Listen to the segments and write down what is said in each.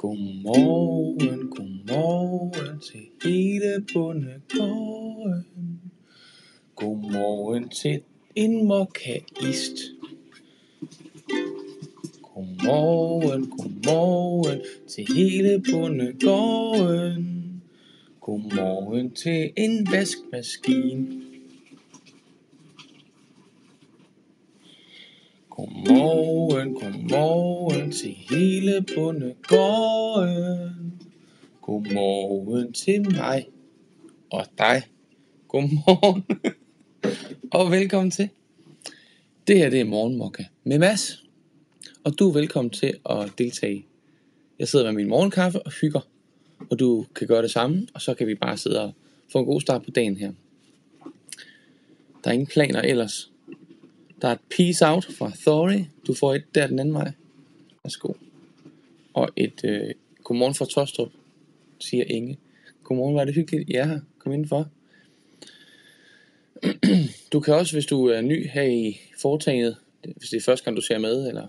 Godmorgen, godmorgen til hele bundegården. Godmorgen til en mokkaist. Godmorgen, godmorgen til hele bundegården. Godmorgen til en vaskemaskine. Godmorgen, godmorgen til hele bundegården. Godmorgen til mig og dig. Godmorgen og velkommen til. Det her det er Morgenmokka med Mads. Og du er velkommen til at deltage. Jeg sidder med min morgenkaffe og hygger. Og du kan gøre det samme, og så kan vi bare sidde og få en god start på dagen her. Der er ingen planer ellers. Der er et peace out fra Thory. Du får et der den anden vej. Værsgo. Og et øh, godmorgen fra Tostrup, siger Inge. Godmorgen, var det hyggeligt, I er her. Kom indenfor. Du kan også, hvis du er ny her i foretagendet, hvis det er første gang, du ser med, eller,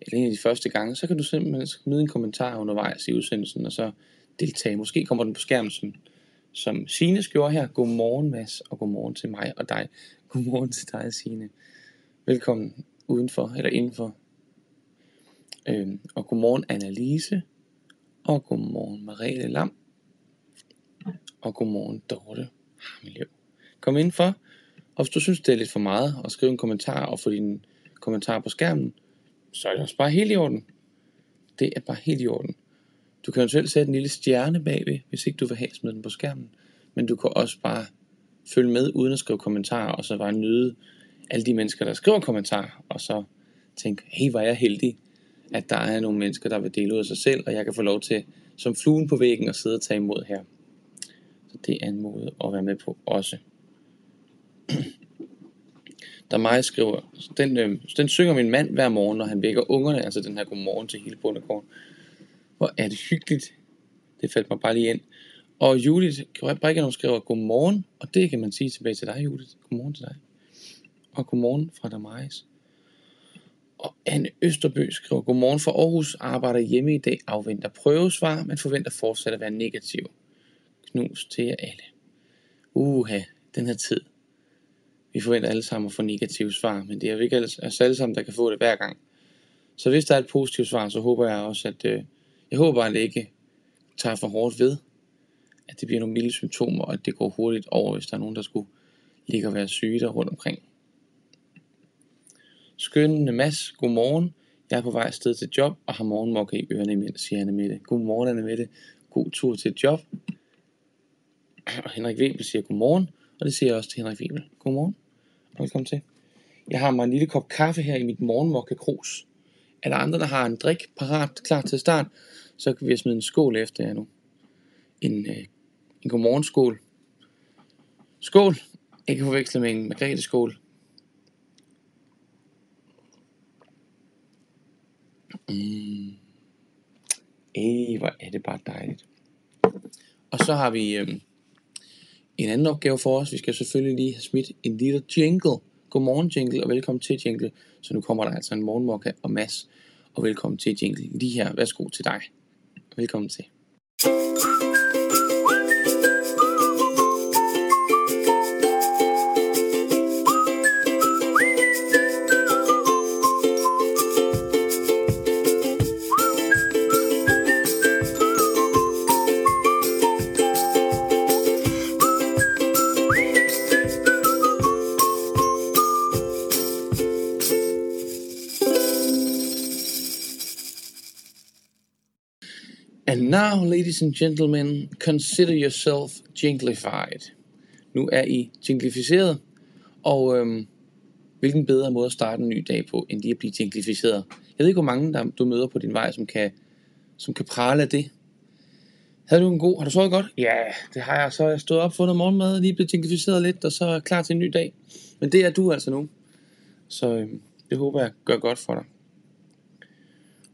eller en af de første gange, så kan du simpelthen smide en kommentar undervejs i udsendelsen, og så deltage. Måske kommer den på skærmen, som, som Signe gjorde her. Godmorgen, Mads, og godmorgen til mig og dig. Godmorgen til dig, Signe. Velkommen udenfor, eller indenfor. Øhm, og godmorgen, Annalise. Og godmorgen, Marielle Lam. Og godmorgen, Dorte Hammeløv. Kom indenfor, og hvis du synes, det er lidt for meget og skriv en kommentar og få din kommentar på skærmen, så er det også bare helt i orden. Det er bare helt i orden. Du kan jo selv sætte en lille stjerne bagved, hvis ikke du vil have smidt den på skærmen. Men du kan også bare følge med uden at skrive kommentarer, og så bare nyde alle de mennesker, der skriver kommentarer, og så tænke, hey, hvor er jeg heldig, at der er nogle mennesker, der vil dele ud af sig selv, og jeg kan få lov til, som fluen på væggen, at sidde og tage imod her. Så det er en måde at være med på også. Der mig skriver, den, øh, den synger min mand hver morgen, når han vækker ungerne, altså den her godmorgen til hele bundekorn. Hvor er det hyggeligt. Det faldt mig bare lige ind. Og Judith Brikkenov skriver godmorgen, og det kan man sige tilbage til dig, Judith. Godmorgen til dig. Og godmorgen fra Damaris. Og Anne Østerbø skriver, godmorgen fra Aarhus, arbejder hjemme i dag, afventer prøvesvar, men forventer fortsat at være negativ. Knus til jer alle. Uha, den her tid. Vi forventer alle sammen at få negative svar, men det er jo ikke os altså alle sammen, der kan få det hver gang. Så hvis der er et positivt svar, så håber jeg også, at øh, jeg håber, at det ikke tager for hårdt ved, at det bliver nogle milde symptomer, og at det går hurtigt over, hvis der er nogen, der skulle ligge og være syge der rundt omkring. Skønne Mads, godmorgen. Jeg er på vej sted til job og har morgenmokke i ørerne imens, siger Anne Mette. Godmorgen, Anne Mette. God tur til job. Og Henrik Webel siger godmorgen, og det siger jeg også til Henrik Webel. Godmorgen, og velkommen til. Jeg har mig en lille kop kaffe her i mit morgenmokke krus. Er der andre, der har en drik parat, klar til start, så kan vi smide en skål efter jer nu. En, øh, en godmorgenskål. Skål! Ikke forveksle med en Margrethe skål. Mm. Ej, hvor er det bare dejligt. Og så har vi øhm, en anden opgave for os. Vi skal selvfølgelig lige have smidt en lille jingle. Godmorgen jingle, og velkommen til jingle. Så nu kommer der altså en morgenmokka og mass. Og velkommen til jingle. Lige her, værsgo til dig. Velkommen til. And ladies and gentlemen, consider yourself jinglified. Nu er I jinglificeret, og øhm, hvilken bedre måde at starte en ny dag på, end lige at blive jinglificeret. Jeg ved ikke, hvor mange der, du møder på din vej, som kan, som kan prale af det. Havde du en god, har du sovet godt? Ja, det har jeg. Så jeg stået op, fundet morgenmad, lige blevet jinglificeret lidt, og så er klar til en ny dag. Men det er du altså nu. Så øhm, det håber jeg gør godt for dig.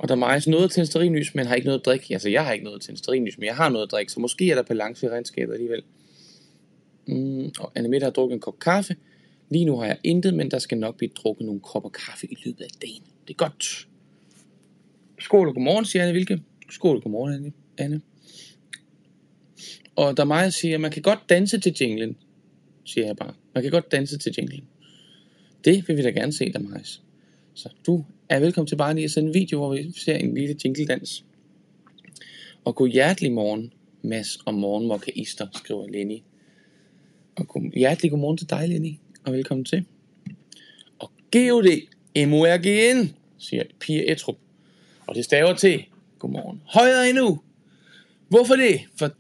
Og der mejes noget til en sterinlys, men har ikke noget at drikke. Altså, jeg har ikke noget til en sterinlys, men jeg har noget at drikke, så måske er der balance i regnskabet alligevel. Mm, og Annemette har drukket en kop kaffe. Lige nu har jeg intet, men der skal nok blive drukket nogle kopper kaffe i løbet af dagen. Det er godt. Skål og godmorgen, siger Anne Vilke. Skål, godmorgen, Anne. Anne. Og der mig siger, at man kan godt danse til jinglen, siger jeg bare. Man kan godt danse til jinglen. Det vil vi da gerne se der Majs. Så du er velkommen til bare lige at sende en video, hvor vi ser en lille jingledans. Og god hjertelig morgen, Mads og morgenmokkaister, skriver Lenny. Og god, hjertelig godmorgen til dig, Lenny, og velkommen til. Og GOD, MORGN, siger Pia Etrup. Og det staver til, godmorgen, højere endnu. Hvorfor det? For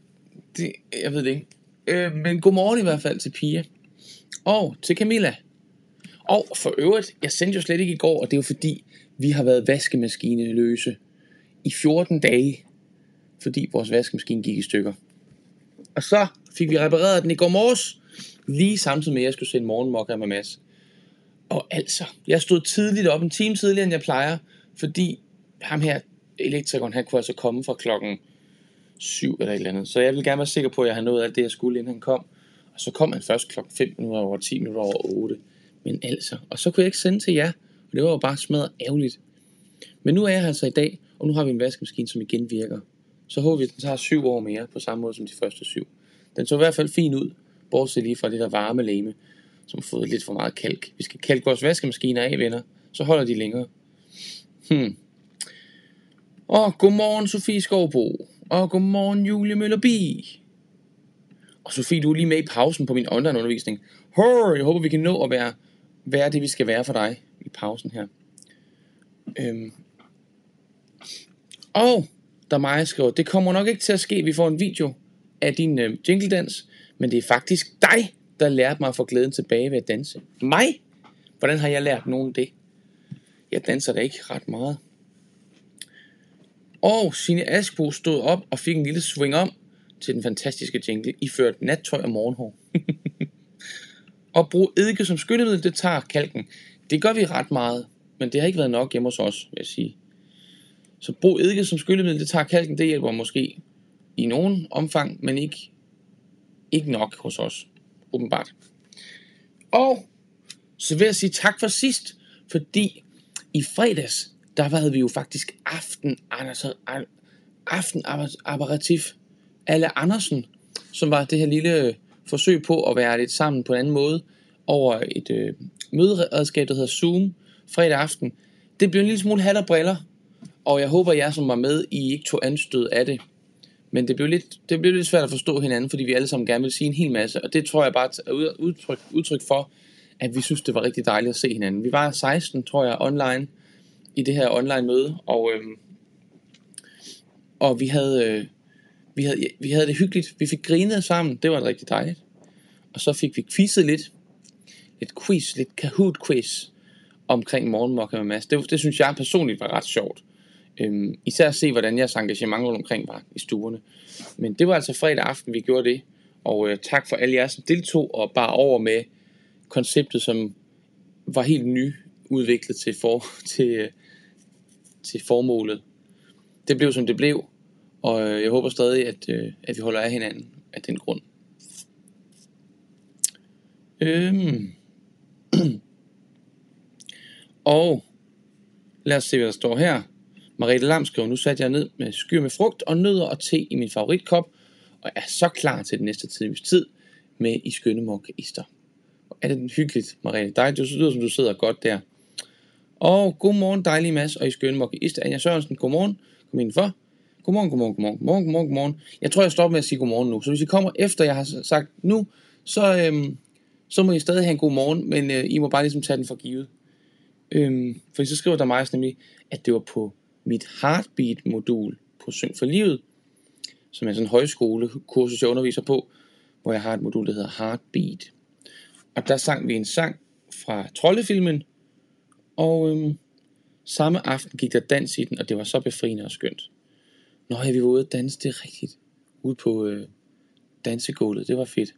det, jeg ved det ikke. Øh, men godmorgen i hvert fald til Pia. Og til Camilla. Og for øvrigt, jeg sendte jo slet ikke i går, og det er jo fordi, vi har været vaskemaskine løse i 14 dage, fordi vores vaskemaskine gik i stykker. Og så fik vi repareret den i går morges, lige samtidig med, at jeg skulle sende morgenmokker med Mads. Og altså, jeg stod tidligt op, en time tidligere, end jeg plejer, fordi ham her, elektrikeren, han kunne altså komme fra klokken 7 eller et eller andet. Så jeg vil gerne være sikker på, at jeg har nået alt det, jeg skulle, inden han kom. Og så kom han først klokken 5 minutter over 10 minutter over 8. Men altså, og så kunne jeg ikke sende til jer, og det var jo bare smadret ærgerligt. Men nu er jeg altså i dag, og nu har vi en vaskemaskine, som igen virker. Så håber vi, at den tager 7 år mere, på samme måde som de første 7. Den så i hvert fald fin ud, bortset lige fra det der varme lame, som har fået lidt for meget kalk. Vi skal kalke vores vaskemaskiner af, venner, så holder de længere. Hmm. Og godmorgen, Sofie Skovbo. Og godmorgen, Julie Møllerbi. Og Sofie, du er lige med i pausen på min online-undervisning. Hør, jeg håber, vi kan nå at være, være det, vi skal være for dig i pausen her. Øhm. Og der Maja mig, skriver, det kommer nok ikke til at ske, vi får en video af din øh, jingledans, men det er faktisk dig, der lærte mig at få glæden tilbage ved at danse. Mig? Hvordan har jeg lært nogen det? Jeg danser da ikke ret meget. Og Signe Askbo stod op og fik en lille swing om til den fantastiske jingle, iført nattøj og morgenhår. og bruge eddike som skyllemiddel, det tager kalken. Det gør vi ret meget, men det har ikke været nok hjemme hos os, vil jeg sige. Så brug eddike som skyllemiddel, det tager kalken, det hjælper måske i nogen omfang, men ikke, ikke nok hos os, åbenbart. Og så vil jeg sige tak for sidst, fordi i fredags, der havde vi jo faktisk aften, aften apparativ alle Andersen, som var det her lille forsøg på at være lidt sammen på en anden måde over et øh, møderedskab, der hedder Zoom, fredag aften. Det blev en lille smule hat og briller, og jeg håber, at jer, som var med, I ikke tog anstød af det. Men det blev, lidt, det blev lidt svært at forstå hinanden, fordi vi alle sammen gerne vil sige en hel masse, og det tror jeg bare er udtryk, udtryk for, at vi synes, det var rigtig dejligt at se hinanden. Vi var 16, tror jeg, online i det her online møde, og, øh, og vi havde, øh, vi, havde, vi havde det hyggeligt. Vi fik grinet sammen, det var rigtig dejligt. Og så fik vi quizet lidt, lidt quiz, lidt Kahoot quiz omkring morgenmokka med Mads. Det, det synes jeg personligt var ret sjovt. Øhm, især at se, hvordan jeres engagement rundt omkring var i stuerne. Men det var altså fredag aften, vi gjorde det. Og øh, tak for alle jer, som deltog og bare over med konceptet, som var helt nyudviklet til, for, til, øh, til formålet. Det blev som det blev, og øh, jeg håber stadig, at, øh, at vi holder af hinanden af den grund. Øhm. og lad os se, hvad der står her. Mariette Lam skriver, nu satte jeg ned med skyr med frugt og nødder og te i min favoritkop, og er så klar til den næste times tid med i skønne Og Er det hyggeligt, Mariette? Dig, du lyder som du sidder godt der. Og godmorgen, dejlige Mads, og i skønne morkaister. Anja Sørensen, godmorgen. Kom indenfor. for. Godmorgen, godmorgen, godmorgen, godmorgen, godmorgen, godmorgen. Jeg tror, jeg stopper med at sige godmorgen nu. Så hvis I kommer efter, jeg har sagt nu, så, øhm, så må I stadig have en god morgen, men øh, I må bare ligesom tage den for givet. Øhm, for så skriver der mig nemlig, at det var på mit Heartbeat-modul på Syng for Livet, som er sådan en højskolekursus, jeg underviser på, hvor jeg har et modul, der hedder Heartbeat. Og der sang vi en sang fra Trollefilmen, og øhm, samme aften gik der dans i den, og det var så befriende og skønt. Nå ja, vi var ude at danse, det er rigtigt. Ude på øh, dansegulvet, det var fedt.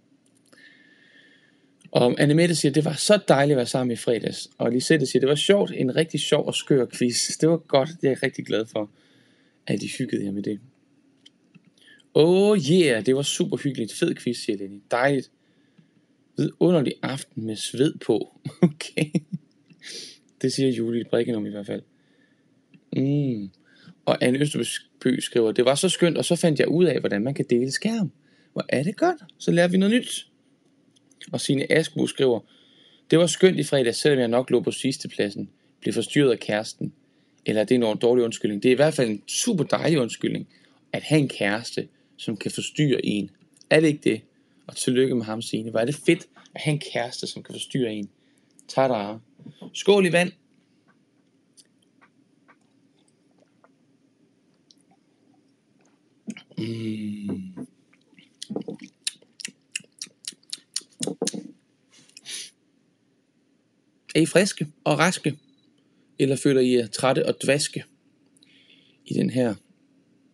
Og Annemette siger, det var så dejligt at være sammen i fredags. Og Lisette siger, det var sjovt, en rigtig sjov og skør quiz. Det var godt, det er jeg rigtig glad for, at I hyggede jer med det. Oh yeah, det var super hyggeligt. Fed quiz, siger Lenny. Dejligt. Vidunderlig aften med sved på. Okay. Det siger Julie Brikkenum i hvert fald. Mm. Og Anne Østerbø skriver, det var så skønt, og så fandt jeg ud af, hvordan man kan dele skærm. Hvor er det godt, så lærer vi noget nyt. Og Signe Askbo skriver, det var skønt i fredag, selvom jeg nok lå på sidste pladsen, blev forstyrret af kæresten. Eller det er en dårlig undskyldning. Det er i hvert fald en super dejlig undskyldning, at have en kæreste, som kan forstyrre en. Er det ikke det? Og tillykke med ham, Signe. Hvor er det fedt at have en kæreste, som kan forstyrre en. Tada. Skål i vand. Mm. Er I friske og raske? Eller føler I jer trætte og dvaske i den her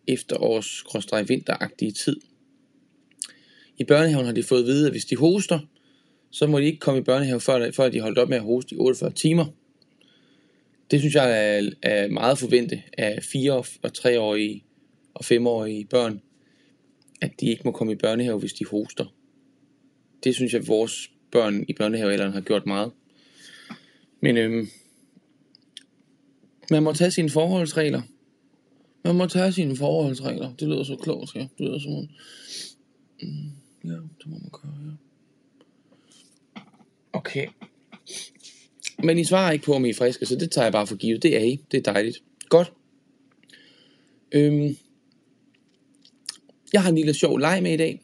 efterårs vinteragtige tid? I børnehaven har de fået at vide, at hvis de hoster, så må de ikke komme i børnehave, før, før de holdt op med at hoste i 48 timer. Det synes jeg er, er meget forventet af 4 og 3-årige og 5-årige børn, at de ikke må komme i børnehave, hvis de hoster. Det synes jeg, at vores børn i børnehavealderen har gjort meget. Men øhm, man må tage sine forholdsregler. Man må tage sine forholdsregler. Det lyder så klogt, ja. Det lyder som mm, Ja, det må man gøre, ja. Okay. Men I svarer ikke på, om I er friske, så det tager jeg bare for givet. Det er I. Det er dejligt. Godt. Øhm, jeg har en lille sjov leg med i dag.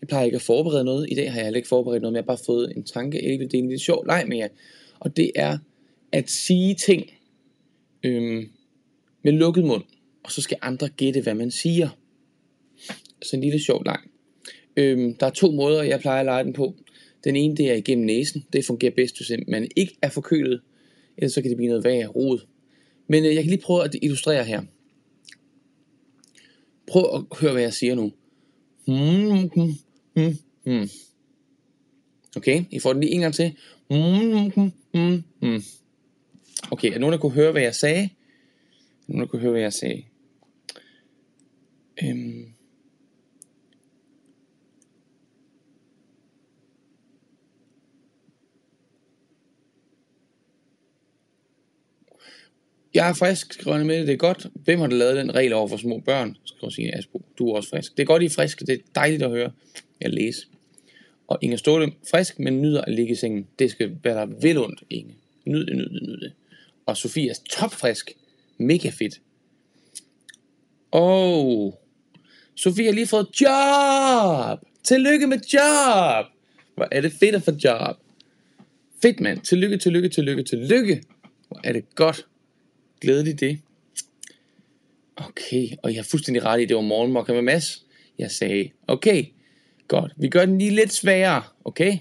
Jeg plejer ikke at forberede noget. I dag har jeg heller ikke forberedt noget, men jeg har bare fået en tanke. Jeg vil dele en lille sjov leg med jer. Og det er at sige ting øhm, med lukket mund. Og så skal andre gætte, hvad man siger. Så en lille sjov leg. Øhm, der er to måder, jeg plejer at lege den på. Den ene, det er igennem næsen. Det fungerer bedst, hvis man ikke er forkølet. Ellers så kan det blive noget værre rod. Men øh, jeg kan lige prøve at illustrere her. Prøv at høre, hvad jeg siger nu. Mm, mm, mm, okay, I får den lige en gang til. Okay, er nogen, der kunne høre, hvad jeg sagde? Er nogen, der kunne høre, hvad jeg sagde? Øhm. Jeg er frisk, skriver med det. Det er godt. Hvem har lavet den regel over for små børn? Skriver Signe Asbo. Du er også frisk. Det er godt, I er friske. Det er dejligt at høre. Jeg læser. Og Inger Ståle, frisk, men nyder at ligge i sengen. Det skal være der vel ondt, Inge. Nyd det, nyd det, nyd det. Og Sofie er topfrisk. Mega fedt. Og Sofie har lige fået job. Tillykke med job. Hvor er det fedt at få job. Fedt mand. Tillykke, tillykke, tillykke, tillykke. Hvor er det godt. Glædeligt det. Okay, og jeg har fuldstændig ret i, det var morgenmokker med Mads. Jeg sagde, okay, godt. Vi gør den lige lidt sværere, okay?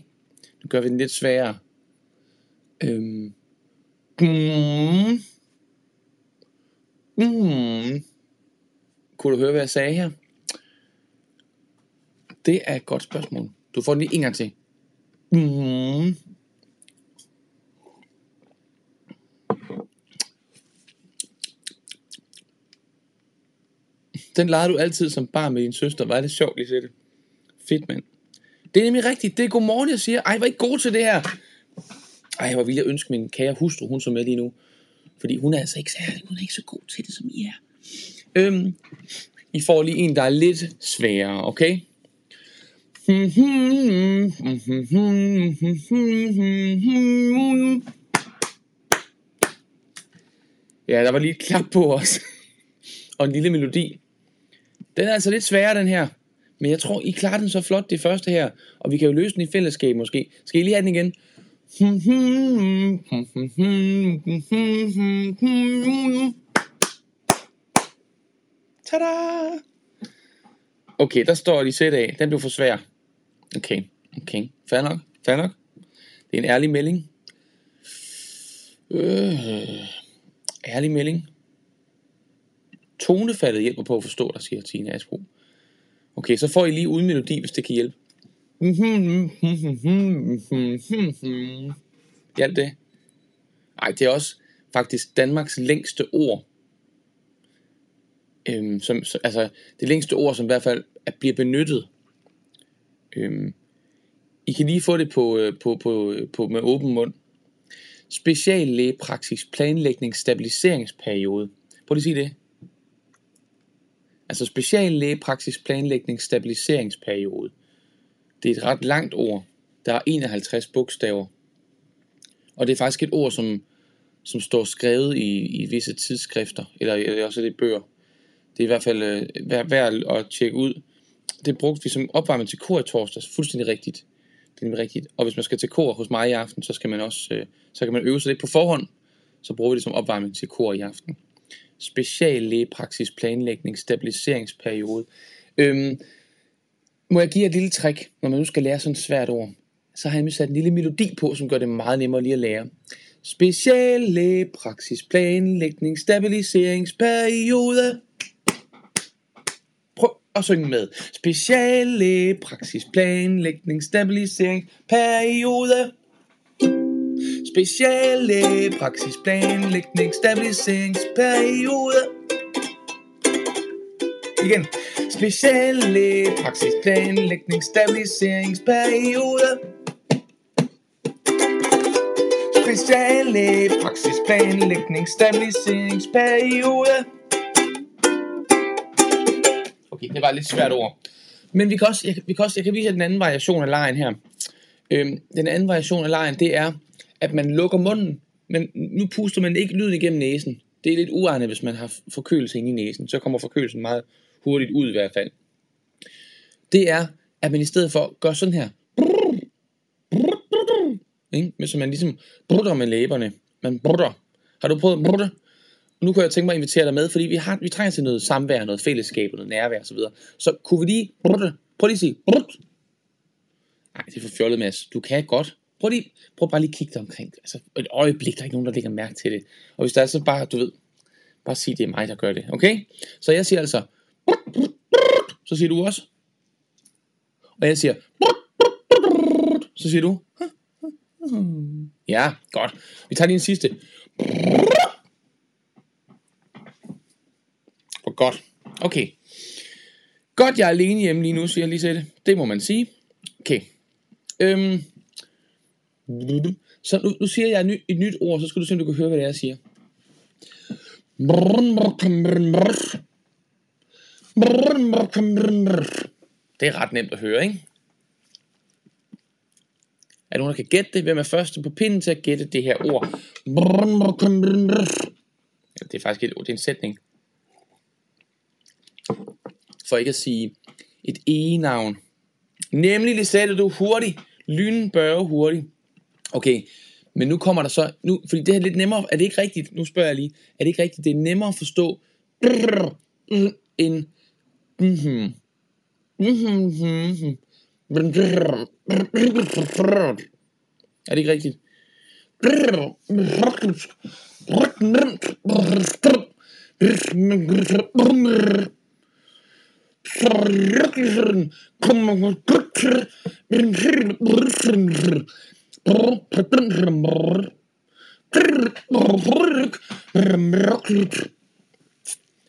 Nu gør vi den lidt sværere. Øhm. Mm. Mm. Kunne du høre, hvad jeg sagde her? Det er et godt spørgsmål. Du får den lige en gang til. Mm. Den legede du altid som barn med din søster. Var det sjovt, lige det? Fedt, mand. Det er nemlig rigtigt. Det er godmorgen, jeg siger. Ej, hvor ikke god til det her. Ej, hvor vil jeg ønske min kære hustru, hun som er lige nu. Fordi hun er altså ikke særlig, hun er ikke så god til det, som I er. Øhm, I får lige en, der er lidt sværere, okay? Ja, der var lige et klap på os. Og en lille melodi. Den er altså lidt sværere, den her. Men jeg tror, I klarer den så flot, det første her. Og vi kan jo løse den i fællesskab måske. Skal I lige have den igen? Tada! Okay, der står de sæt af. Den blev for svær. Okay, okay. Fair nok, fair nok. Det er en ærlig melding. Øh, ærlig melding. Tonefaldet hjælper på at forstå dig, siger Tina Asbro. Okay, så får I lige uden melodi, hvis det kan hjælpe. Mhm, mhm, mhm, Hjælp det? Nej, det er også faktisk Danmarks længste ord. Øhm, som, altså, det længste ord, som i hvert fald bliver benyttet. Øhm, I kan lige få det på, øh, på, på, på med åben mund. Speciallægepraksis planlægning stabiliseringsperiode. Prøv lige at sige det. Altså speciallægepraksis planlægning stabiliseringsperiode. Det er et ret langt ord. Der er 51 bogstaver. Og det er faktisk et ord, som, som står skrevet i, i visse tidsskrifter, eller, eller også det bøger. Det er i hvert fald øh, værd, værd at tjekke ud. Det brugte vi som opvarmning til kor i torsdags. Fuldstændig rigtigt. Det er nemlig rigtigt. Og hvis man skal til kor hos mig i aften, så, skal man også, øh, så kan man øve sig lidt på forhånd. Så bruger vi det som opvarmning til kor i aften. Speciallægepraksis, planlægning, stabiliseringsperiode. Øhm, må jeg give jer et lille trick, når man nu skal lære sådan et svært ord? Så har jeg sat en lille melodi på, som gør det meget nemmere lige at lære. Speciallægepraksis, planlægning, stabiliseringsperiode. Prøv at synge med. Speciallægepraksis, planlægning, stabiliseringsperiode. Speciallægepraksis, planlægning, stabiliseringsperiode. Igen. Speciallægepraksis, planlægning, stabiliseringsperiode. Speciallægepraksis, planlægning, stabiliseringsperiode. Okay, det var et lidt svært ord. Men vi kan også, jeg, vi kan også, jeg kan vise jer den anden variation af lejen her. Øhm, den anden variation af lejen, det er, at man lukker munden, men nu puster man ikke lyden igennem næsen. Det er lidt uegnet, hvis man har forkølelse inde i næsen. Så kommer forkølelsen meget hurtigt ud i hvert fald. Det er, at man i stedet for gør sådan her. Ikke? Men så man ligesom brutter med læberne. Man brutter. Har du prøvet at brutte? Nu kan jeg tænke mig at invitere dig med, fordi vi, har, vi trænger til noget samvær, noget fællesskab, noget nærvær osv. Så, så kunne vi lige brutte? Prøv lige at sige brut. Nej, det er for fjollet, Mads. Du kan godt. Prøv, lige, prøv bare lige at kigge dig omkring. Altså et øjeblik, der er ikke nogen, der lægger mærke til det. Og hvis der er så bare, du ved, bare sig, det er mig, der gør det. Okay? Så jeg siger altså, så siger du også. Og jeg siger, så siger du. Ja, godt. Vi tager lige en sidste. For godt. Okay. Godt, jeg er alene hjemme lige nu, siger jeg lige til det. Det må man sige. Okay. Øhm. Så nu, nu siger jeg et, ny, et nyt ord, så skal du se, om du kan høre, hvad det er, jeg siger. Det er ret nemt at høre, ikke? Er der nogen, der kan gætte det? Hvem er første på pinden til at gætte det her ord? Det er faktisk et, ord, det er en sætning. For ikke at sige et e-navn. Nemlig Lisette, du er hurtig. Lynen børge hurtigt. Okay, men nu kommer der så, nu, fordi det er lidt nemmere, er det ikke rigtigt, nu spørger jeg lige, er det ikke rigtigt, det er nemmere at forstå end mhm, mhm, mm-hmm, er det ikke rigtigt?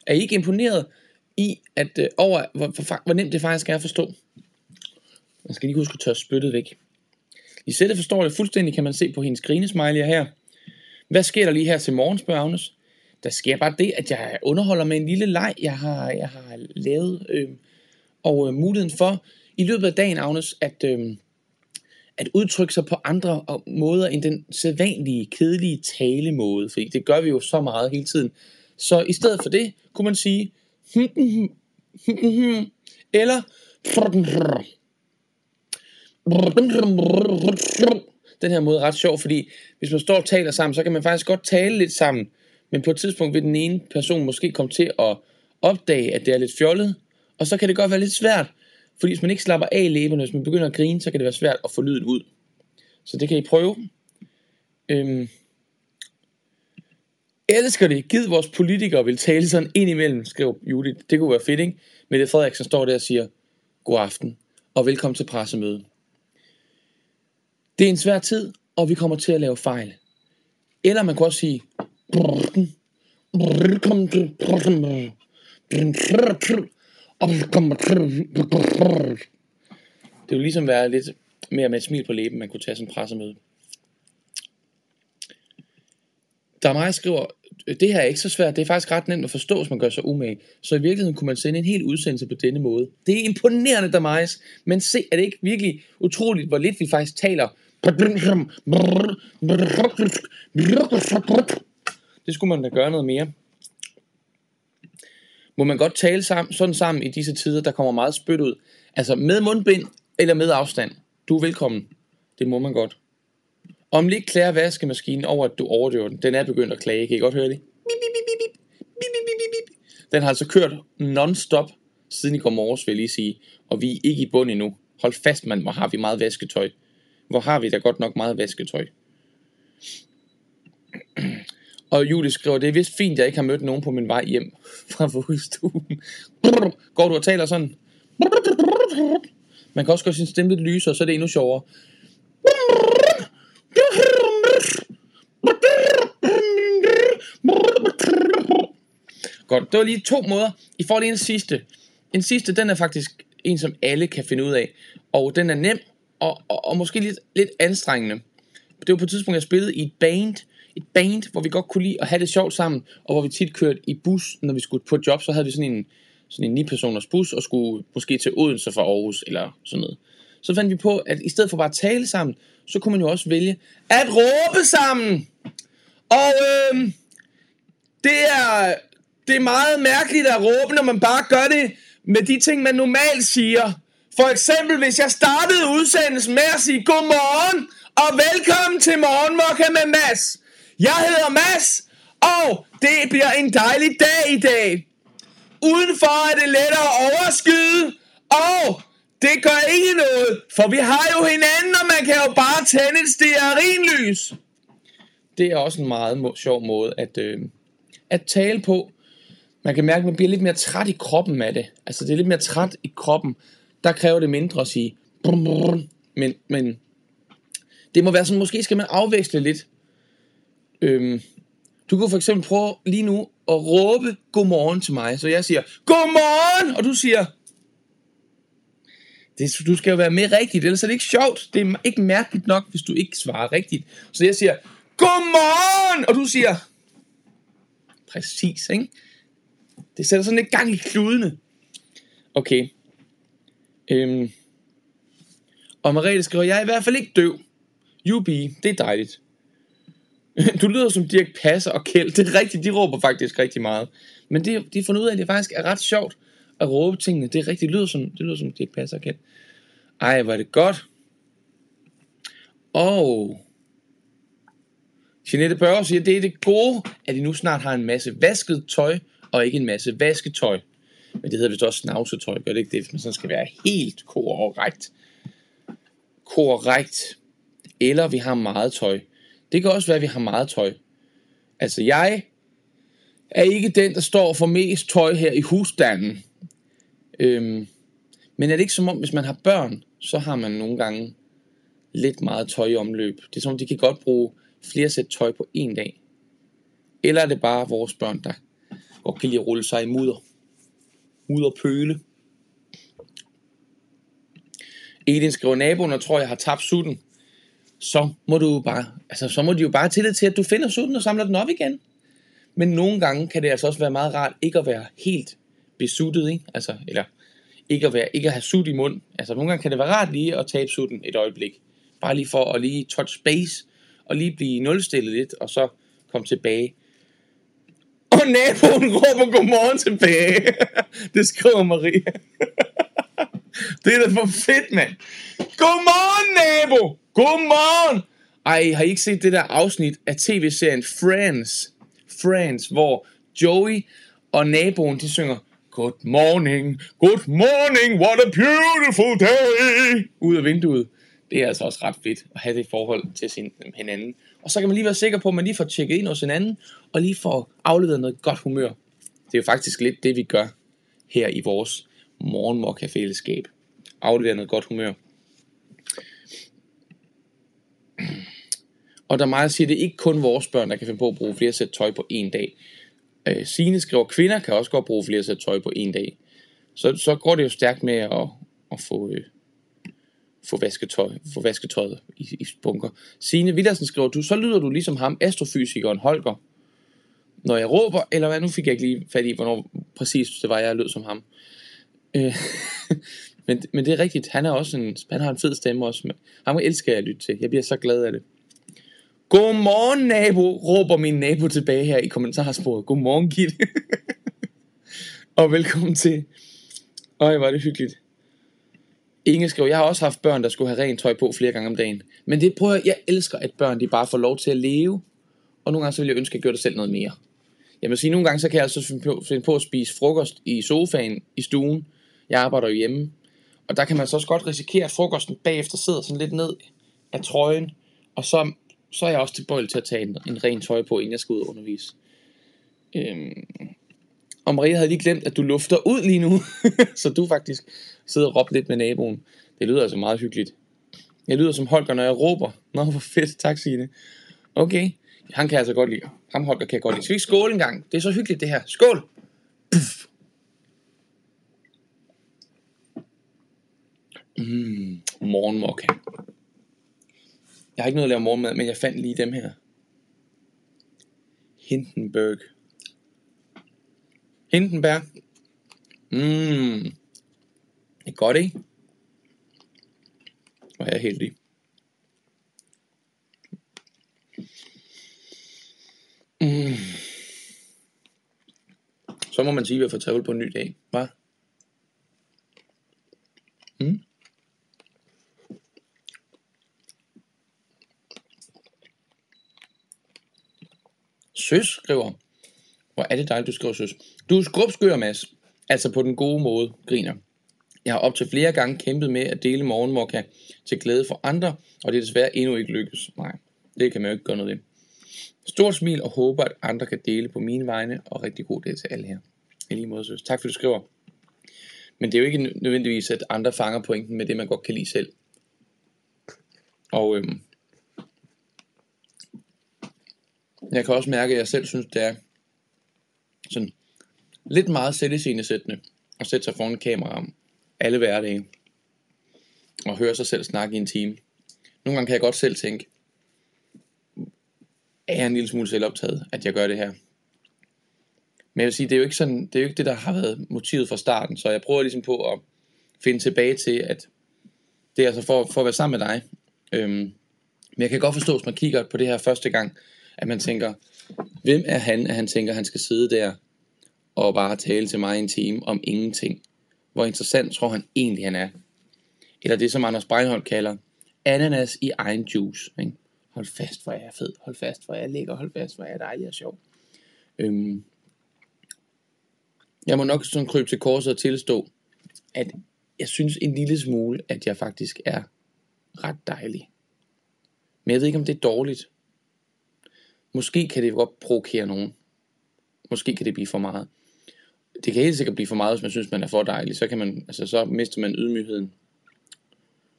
Er I ikke imponeret i, at øh, over hvor, hvor, hvor nemt det faktisk er at forstå? Man skal lige huske at tørre spyttet væk. Lisette forstår det fuldstændig, kan man se på hendes grinesmiley her. Hvad sker der lige her til morgen, spørger Agnes. Der sker bare det, at jeg underholder med en lille leg, jeg har, jeg har lavet. Øh, og øh, muligheden for i løbet af dagen, Agnes, at, øh, at udtrykke sig på andre måder end den sædvanlige, kedelige talemåde. Fordi det gør vi jo så meget hele tiden. Så i stedet for det, kunne man sige, eller den her måde er ret sjov, fordi hvis man står og taler sammen, så kan man faktisk godt tale lidt sammen, men på et tidspunkt vil den ene person måske komme til at opdage, at det er lidt fjollet, og så kan det godt være lidt svært, fordi hvis man ikke slapper af i læberne, hvis man begynder at grine, så kan det være svært at få lyden ud. Så det kan I prøve. Øhm. Elsker det. Gid vores politikere vil tale sådan ind imellem, skrev Judith. Det kunne være fedt, ikke? Mette Frederiksen står der og siger, god aften, og velkommen til pressemødet. Det er en svær tid, og vi kommer til at lave fejl. Eller man kan også sige, det ville ligesom være lidt mere med et smil på læben, man kunne tage sådan en pressemøde. Der er meget, skriver, det her er ikke så svært. Det er faktisk ret nemt at forstå, hvis man gør sig umage. Så i virkeligheden kunne man sende en hel udsendelse på denne måde. Det er imponerende, Damais. Men se, er det ikke virkelig utroligt, hvor lidt vi faktisk taler. Det skulle man da gøre noget mere. Må man godt tale sammen, sådan sammen i disse tider, der kommer meget spyt ud. Altså med mundbind eller med afstand. Du er velkommen. Det må man godt. Om lidt klager vaskemaskinen over, at du overdøver den. Den er begyndt at klage. Kan I godt høre det? Den har altså kørt non-stop siden i går morges, vil jeg lige sige. Og vi er ikke i bund endnu. Hold fast, mand, hvor har vi meget vasketøj. Hvor har vi da godt nok meget vasketøj. Og Julie skriver, det er vist fint, at jeg ikke har mødt nogen på min vej hjem fra vuggestuen. Går du og taler sådan? Man kan også gøre sin stemme lidt lysere, så er det endnu sjovere. Godt, det var lige to måder. I får lige en sidste. En sidste, den er faktisk en, som alle kan finde ud af. Og den er nem, og, og, og måske lidt, lidt anstrengende. Det var på et tidspunkt, jeg spillede i et band, et band, hvor vi godt kunne lide at have det sjovt sammen, og hvor vi tit kørte i bus, når vi skulle på job, så havde vi sådan en, sådan en 9-personers bus, og skulle måske til Odense fra Aarhus, eller sådan noget. Så fandt vi på, at i stedet for bare at tale sammen, så kunne man jo også vælge at råbe sammen. Og øh, det, er, det er meget mærkeligt at råbe, når man bare gør det med de ting, man normalt siger. For eksempel, hvis jeg startede udsendelsen med at sige godmorgen og velkommen til Morgenmokka med Mads. Jeg hedder Mads, og det bliver en dejlig dag i dag. Udenfor er det lettere at overskyde, og det gør ikke noget, for vi har jo hinanden, og man kan jo bare tænde et stearinlys. Det er også en meget må- sjov måde at, øh, at tale på. Man kan mærke, at man bliver lidt mere træt i kroppen af det. Altså det er lidt mere træt i kroppen. Der kræver det mindre at sige brum, brum, men, men det må være sådan, måske skal man afveksle lidt. Øhm, du kan for eksempel prøve lige nu at råbe godmorgen til mig. Så jeg siger, godmorgen! Og du siger, det, du skal jo være mere rigtigt, ellers er det ikke sjovt. Det er ikke mærkeligt nok, hvis du ikke svarer rigtigt. Så jeg siger, godmorgen! Og du siger, præcis, ikke? Det sætter sådan lidt gang i kludene. Okay. Øhm. Og Mariette skriver, jeg er i hvert fald ikke døv. Jubi, det er dejligt. Du lyder som Dirk Passer og Kjeld. Det er rigtigt, de råber faktisk rigtig meget. Men det, de har fundet ud af, at det faktisk er ret sjovt at råbe tingene. Det er rigtigt, det lyder som, det lyder som Dirk Passer og Kjeld. Ej, hvor er det godt. Og Jeanette Børge siger, det er det gode, at de nu snart har en masse vasket tøj, og ikke en masse vasketøj. Men det hedder vist også snavsetøj, gør det ikke det, hvis man sådan skal være helt korrekt. Korrekt. Eller vi har meget tøj. Det kan også være, at vi har meget tøj. Altså jeg er ikke den, der står for mest tøj her i husstanden. Øhm, men er det ikke som om, hvis man har børn, så har man nogle gange lidt meget tøj i omløb. Det er som om, de kan godt bruge flere sæt tøj på en dag. Eller er det bare vores børn, der godt kan lide at rulle sig i mudder. Mudder pøle. Edin skriver, naboen og tror, jeg har tabt sutten. Så må du bare, altså så må de jo bare tillid til, at du finder sutten og samler den op igen. Men nogle gange kan det altså også være meget rart ikke at være helt besuttet, ikke? Altså, eller ikke at, være, ikke at have sut i mund. Altså nogle gange kan det være rart lige at tabe sutten et øjeblik. Bare lige for at lige touch base, og lige blive nulstillet lidt, og så komme tilbage. Og naboen råber godmorgen tilbage. det skriver Maria. det er da for fedt, mand. Godmorgen, nabo! Godmorgen! Ej, har I ikke set det der afsnit af tv-serien Friends? Friends, hvor Joey og naboen, de synger Good morning, good morning, what a beautiful day! Ud af vinduet. Det er altså også ret fedt at have det forhold til sin, hinanden. Og så kan man lige være sikker på, at man lige får tjekket ind hos hinanden, og lige får afleveret noget godt humør. Det er jo faktisk lidt det, vi gør her i vores morgenmokka-fællesskab. Aflevere noget godt humør. Og der er meget at sige, at det er ikke kun vores børn, der kan finde på at bruge flere sæt tøj på en dag. Øh, Signe skriver, at kvinder kan også godt bruge flere sæt tøj på en dag. Så, så går det jo stærkt med at, at få, øh, få, vasketøj, få vasketøjet i, i bunker. Signe Villersen skriver, du, så lyder du ligesom ham, astrofysikeren Holger. når jeg råber, eller hvad, nu fik jeg ikke lige fat i, hvornår præcis det var, jeg lød som ham. Øh, men, men det er rigtigt, han er også en, han har en fed stemme også. Ham elsker jeg at lytte til, jeg bliver så glad af det. Godmorgen nabo, råber min nabo tilbage her i kommentarsporet. Godmorgen Gitte. og velkommen til. Øj, var det hyggeligt. Inge skriver, jeg har også haft børn, der skulle have rent tøj på flere gange om dagen. Men det prøver jeg, jeg elsker, at børn de bare får lov til at leve. Og nogle gange så vil jeg ønske, at jeg gjorde det selv noget mere. Jeg vil sige, nogle gange så kan jeg altså finde på, finde på at spise frokost i sofaen i stuen. Jeg arbejder jo hjemme. Og der kan man så også godt risikere, at frokosten bagefter sidder sådan lidt ned af trøjen. Og så, så er jeg også tilbøjelig til at tage en, en ren trøje på, inden jeg skal ud og undervise. Øhm, og Maria havde lige glemt, at du lufter ud lige nu. så du faktisk sidder og råber lidt med naboen. Det lyder altså meget hyggeligt. Jeg lyder som Holger, når jeg råber. Nå, hvor fedt. Tak, Signe. Okay. Han kan jeg altså godt lide. Ham Holger kan jeg godt lide. Skal vi ikke skåle en gang? Det er så hyggeligt det her. Skål! Puff. Mm, morgenmokka. Jeg har ikke noget at lave morgenmad, men jeg fandt lige dem her. Hindenburg. Hindenberg. Mmm. Det er godt, ikke? Og jeg er heldig. Mm. Så må man sige, at vi har fået travlt på en ny dag, hva'? Mm. Søs skriver, hvor er det dejligt, du skriver søs. Du er skrubskør, Mads. Altså på den gode måde, griner. Jeg har op til flere gange kæmpet med at dele morgenmokka til glæde for andre, og det er desværre endnu ikke lykkes. Nej, det kan man jo ikke gøre noget ved. Stort smil og håber, at andre kan dele på mine vegne, og rigtig god dag til alle her. I lige måde, søs. Tak for, at du skriver. Men det er jo ikke nødvendigvis, at andre fanger pointen med det, man godt kan lide selv. Og øhm, jeg kan også mærke, at jeg selv synes, det er sådan lidt meget sættende at sætte sig foran kamera alle hverdage og høre sig selv snakke i en time. Nogle gange kan jeg godt selv tænke, er jeg en lille smule selvoptaget, at jeg gør det her. Men jeg vil sige, det er jo ikke, sådan, det, er jo ikke det, der har været motivet fra starten, så jeg prøver ligesom på at finde tilbage til, at det er altså for, for at være sammen med dig. Øhm, men jeg kan godt forstå, hvis man kigger på det her første gang, at man tænker, hvem er han, at han tænker, at han skal sidde der og bare tale til mig en time om ingenting. Hvor interessant tror han egentlig, han er. Eller det, som Anders Breinholt kalder, ananas i egen juice. Ikke? Hold fast, hvor jeg er fed. Hold fast, hvor jeg er lækker. Hold fast, hvor jeg er dejlig og sjov. Øhm. Jeg må nok sådan krybe til korset og tilstå, at jeg synes en lille smule, at jeg faktisk er ret dejlig. Men jeg ved ikke, om det er dårligt. Måske kan det godt provokere nogen. Måske kan det blive for meget. Det kan helt sikkert blive for meget, hvis man synes, man er for dejlig. Så, kan man, altså, så mister man ydmygheden.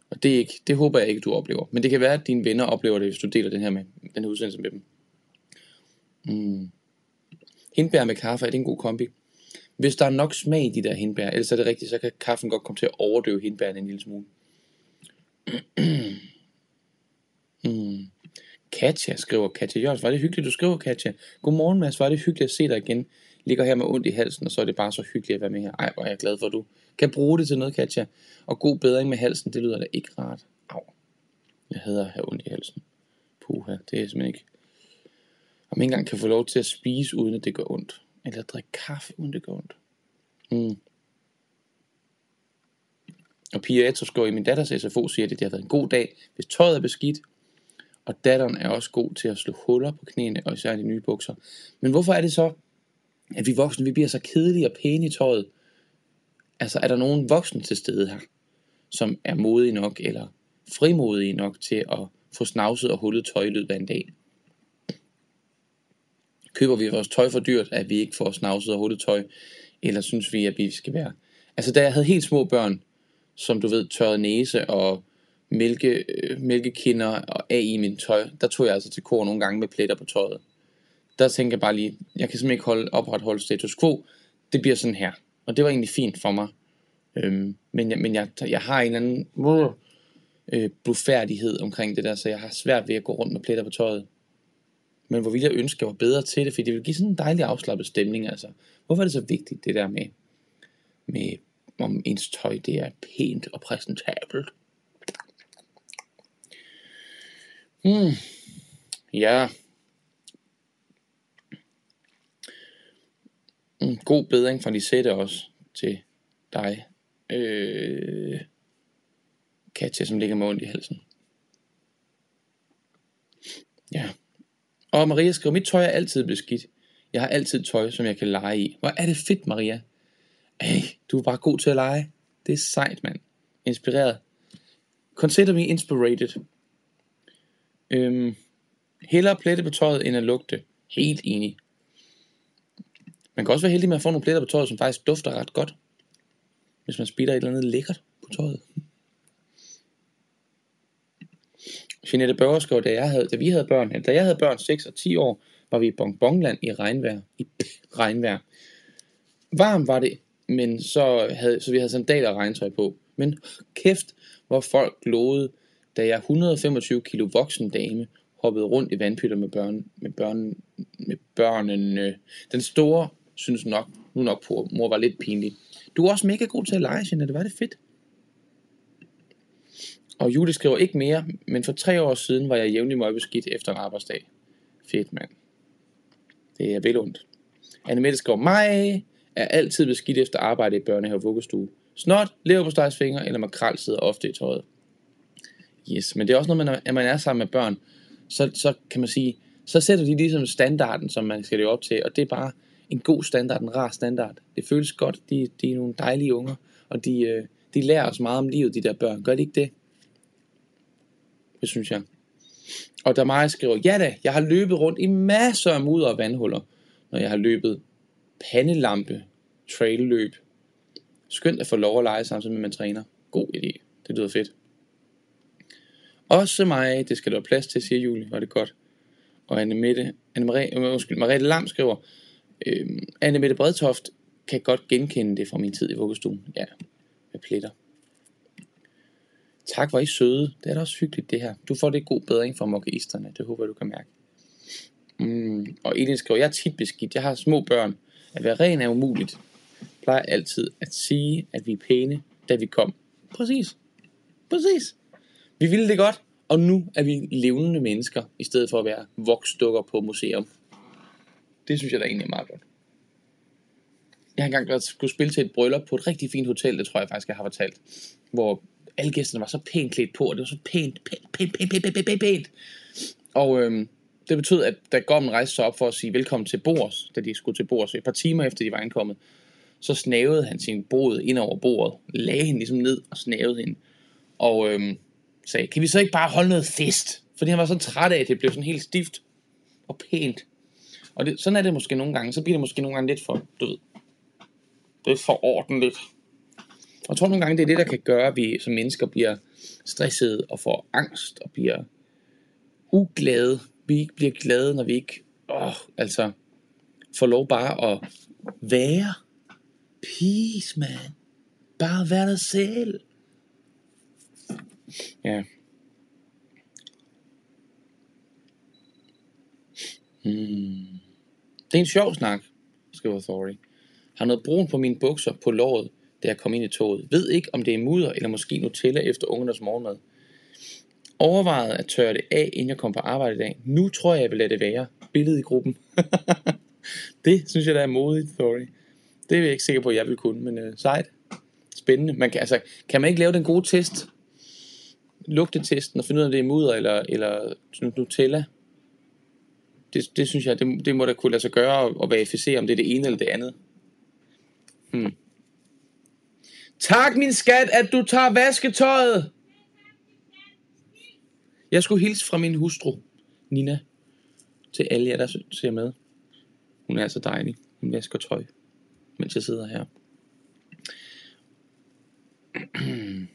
Og det, er ikke, det håber jeg ikke, du oplever. Men det kan være, at dine venner oplever det, hvis du deler den her, med, den her udsendelse med dem. Mm. Hindbær med kaffe, er det en god kombi? Hvis der er nok smag i de der hindbær, ellers er det rigtigt, så kan kaffen godt komme til at overdøve hindbærene en lille smule. mm. Katja skriver, Katja Jørgens, var det hyggeligt, du skriver, Katja. Godmorgen, Mads, var det hyggeligt at se dig igen. Ligger her med ondt i halsen, og så er det bare så hyggeligt at være med her. Ej, hvor er jeg glad for, at du kan bruge det til noget, Katja. Og god bedring med halsen, det lyder da ikke rart. Au. Jeg hader at have ondt i halsen. Puha, det er simpelthen ikke. Om ikke engang kan få lov til at spise, uden at det gør ondt. Eller drikke kaffe, uden det gør ondt. Mm. Og Pia Etterskov i min datters SFO siger, at det har været en god dag, hvis tøjet er beskidt, og datteren er også god til at slå huller på knæene, og især i de nye bukser. Men hvorfor er det så, at vi voksne vi bliver så kedelige og pæne i tøjet? Altså er der nogen voksne til stede her, som er modige nok, eller frimodige nok til at få snavset og hullet tøj i løbet af en dag? Køber vi vores tøj for dyrt, at vi ikke får snavset og hullet tøj, eller synes vi, at vi skal være... Altså da jeg havde helt små børn, som du ved, tørrede næse og mælke, øh, mælkekinder og af i min tøj, der tog jeg altså til kor nogle gange med pletter på tøjet. Der tænkte jeg bare lige, jeg kan simpelthen ikke holde, opretholde status quo. Det bliver sådan her. Og det var egentlig fint for mig. Øhm, men jeg, men jeg, jeg har en eller anden øh, blufærdighed omkring det der, så jeg har svært ved at gå rundt med pletter på tøjet. men hvor ville jeg ønske, at jeg var bedre til det, fordi det ville give sådan en dejlig afslappet stemning, altså. Hvorfor er det så vigtigt, det der med, med om ens tøj, det er pænt og præsentabelt? Hmm. Ja. En god bedring fra Lisette også til dig. Øh, Katja, som ligger med ondt i halsen. Ja. Og Maria skriver, mit tøj er altid beskidt. Jeg har altid tøj, som jeg kan lege i. Hvor er det fedt, Maria. Ej, du er bare god til at lege. Det er sejt, mand. Inspireret. Consider me inspirated. Øhm, hellere plette på tøjet, end at lugte. Helt enig. Man kan også være heldig med at få nogle pletter på tøjet, som faktisk dufter ret godt. Hvis man spilder et eller andet lækkert på tøjet. Jeanette Børger skrev, da, jeg havde, da vi havde børn, da jeg havde børn 6 og 10 år, var vi i Bongbongland i regnvejr. I regnvejr. Varm var det, men så, havde, så vi havde sandaler og regntøj på. Men kæft, hvor folk glodede, da jeg 125 kilo voksen dame hoppede rundt i vandpytter med, børn, med, børn, med børnene. Den store synes nok, nu nok på, mor var lidt pinlig. Du er også mega god til at lege, Jeanette. Det var det fedt. Og Julie skriver ikke mere, men for tre år siden var jeg jævnlig møgbeskidt efter en arbejdsdag. Fedt, mand. Det er vel ondt. Anne Mette skriver, mig er altid beskidt efter arbejde i børnehave og vuggestue. Snot, lever på fingre eller makrel sidder ofte i tøjet. Yes, men det er også noget, man, at man er sammen med børn, så, så kan man sige, så sætter de ligesom standarden, som man skal leve op til, og det er bare en god standard, en rar standard. Det føles godt, de, de er nogle dejlige unger, og de, øh, de lærer os meget om livet, de der børn. Gør de ikke det? Det synes jeg. Og der mig skriver, ja da, jeg har løbet rundt i masser af mudder og vandhuller, når jeg har løbet pandelampe, trailløb. Skønt at få lov at lege samtidig med, at man træner. God idé. Det lyder fedt. Også mig, det skal der være plads til, siger Julie, var det godt. Og Anne Mette, Anne Marie, øh, undskyld, Marie Lam skriver, øh, Anne Mette Bredtoft kan godt genkende det fra min tid i vuggestuen. Ja, med pletter. Tak, hvor I søde. Det er da også hyggeligt, det her. Du får det god bedring fra mokkeisterne. Det håber du kan mærke. Mm. Og Elin skriver, jeg er tit beskidt. Jeg har små børn. At være ren er umuligt. Jeg plejer altid at sige, at vi er pæne, da vi kom. Præcis. Præcis. Vi ville det godt, og nu er vi levende mennesker, i stedet for at være voksdukker på museum. Det synes jeg da egentlig er meget godt. Jeg har engang skulle spille til et bryllup på et rigtig fint hotel, det tror jeg faktisk, jeg har fortalt. Hvor alle gæsterne var så pænt klædt på, og det var så pænt, pænt, pænt, pænt, pænt, pænt, pænt, pænt. Og øhm, det betød, at da Gommen rejste sig op for at sige velkommen til bords, da de skulle til bords, et par timer efter de var ankommet, så snavede han sin bod ind over bordet, lagde hende ligesom ned og snavede hende, og øhm, sagde, kan vi så ikke bare holde noget fest? Fordi han var så træt af, at det blev sådan helt stift og pænt. Og det, sådan er det måske nogle gange, så bliver det måske nogle gange lidt for, du ved, det er for ordentligt. Og jeg tror nogle gange, det er det, der kan gøre, at vi som mennesker bliver stressede og får angst og bliver uglade. Vi ikke bliver glade, når vi ikke åh, altså, får lov bare at være. Peace, man. Bare være dig selv. Ja. Hmm. Det er en sjov snak, skriver Thorry. Har noget brun på mine bukser på låret, da jeg kom ind i toget. Ved ikke, om det er mudder eller måske Nutella efter ungernes morgenmad. Overvejede at tørre det af, inden jeg kom på arbejde i dag. Nu tror jeg, jeg vil lade det være. Billedet i gruppen. det synes jeg, der er modigt, Thorry. Det er jeg ikke sikker på, at jeg vil kunne, men øh, sejt. Spændende. Man kan, altså, kan man ikke lave den gode test? Lugtetesten og finde ud af, om det er mudder eller, eller Nutella? Det, det synes jeg, det, det må da kunne lade sig gøre og, og verificere, om det er det ene eller det andet. Hmm. Tak, min skat, at du tager vasketøjet. Jeg skulle hilse fra min hustru, Nina, til alle jer, der ser med. Hun er så dejlig. Hun vasker tøj, mens jeg sidder her. Hmm.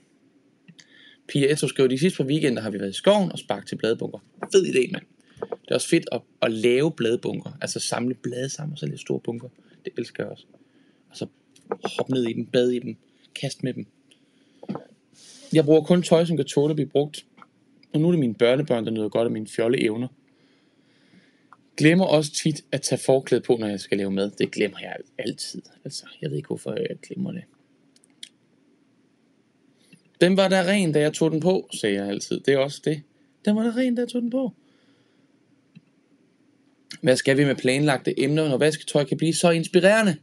Pia Etto skriver, de sidste par weekender har vi været i skoven og sparket til bladbunker. Fed idé, mand. Det er også fedt at, at lave bladbunker, altså samle blade sammen og så lidt store bunker. Det elsker jeg også. Og så hoppe ned i dem, bade i dem, kaste med dem. Jeg bruger kun tøj, som kan tåle at blive brugt. Og nu er det mine børnebørn, der nyder godt af mine fjolle evner. glemmer også tit at tage forklæde på, når jeg skal lave mad. Det glemmer jeg altid. Altså, jeg ved ikke, hvorfor jeg glemmer det. Den var der ren, da jeg tog den på, sagde jeg altid. Det er også det. Den var der ren, da jeg tog den på. Hvad skal vi med planlagte emner, når vasketøj kan blive så inspirerende?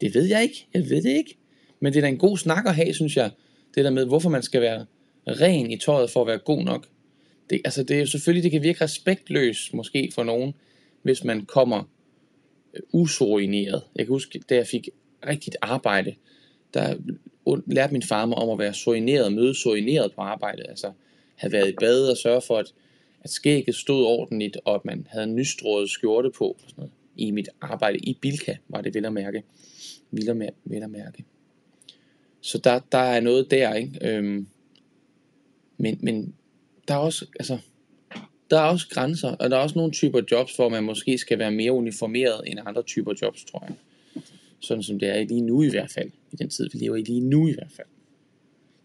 Det ved jeg ikke. Jeg ved det ikke. Men det er da en god snak at have, synes jeg. Det der med, hvorfor man skal være ren i tøjet for at være god nok. Det, altså det er jo selvfølgelig, det kan virke respektløst måske for nogen, hvis man kommer øh, usorineret. Jeg kan huske, da jeg fik rigtigt arbejde, der lærte min far mig om at være sorineret, møde sorineret på arbejdet. Altså have været i bad og sørge for, at, at skægget stod ordentligt, og at man havde en nystrået skjorte på. Og sådan noget. I mit arbejde i Bilka var det vel at mærke. Vel at mærke. Så der, der er noget der, ikke? Øhm, men, men der er også, altså, der er også grænser, og der er også nogle typer jobs, hvor man måske skal være mere uniformeret end andre typer jobs, tror jeg. Sådan som det er lige nu i hvert fald. I den tid, vi lever i lige nu i hvert fald.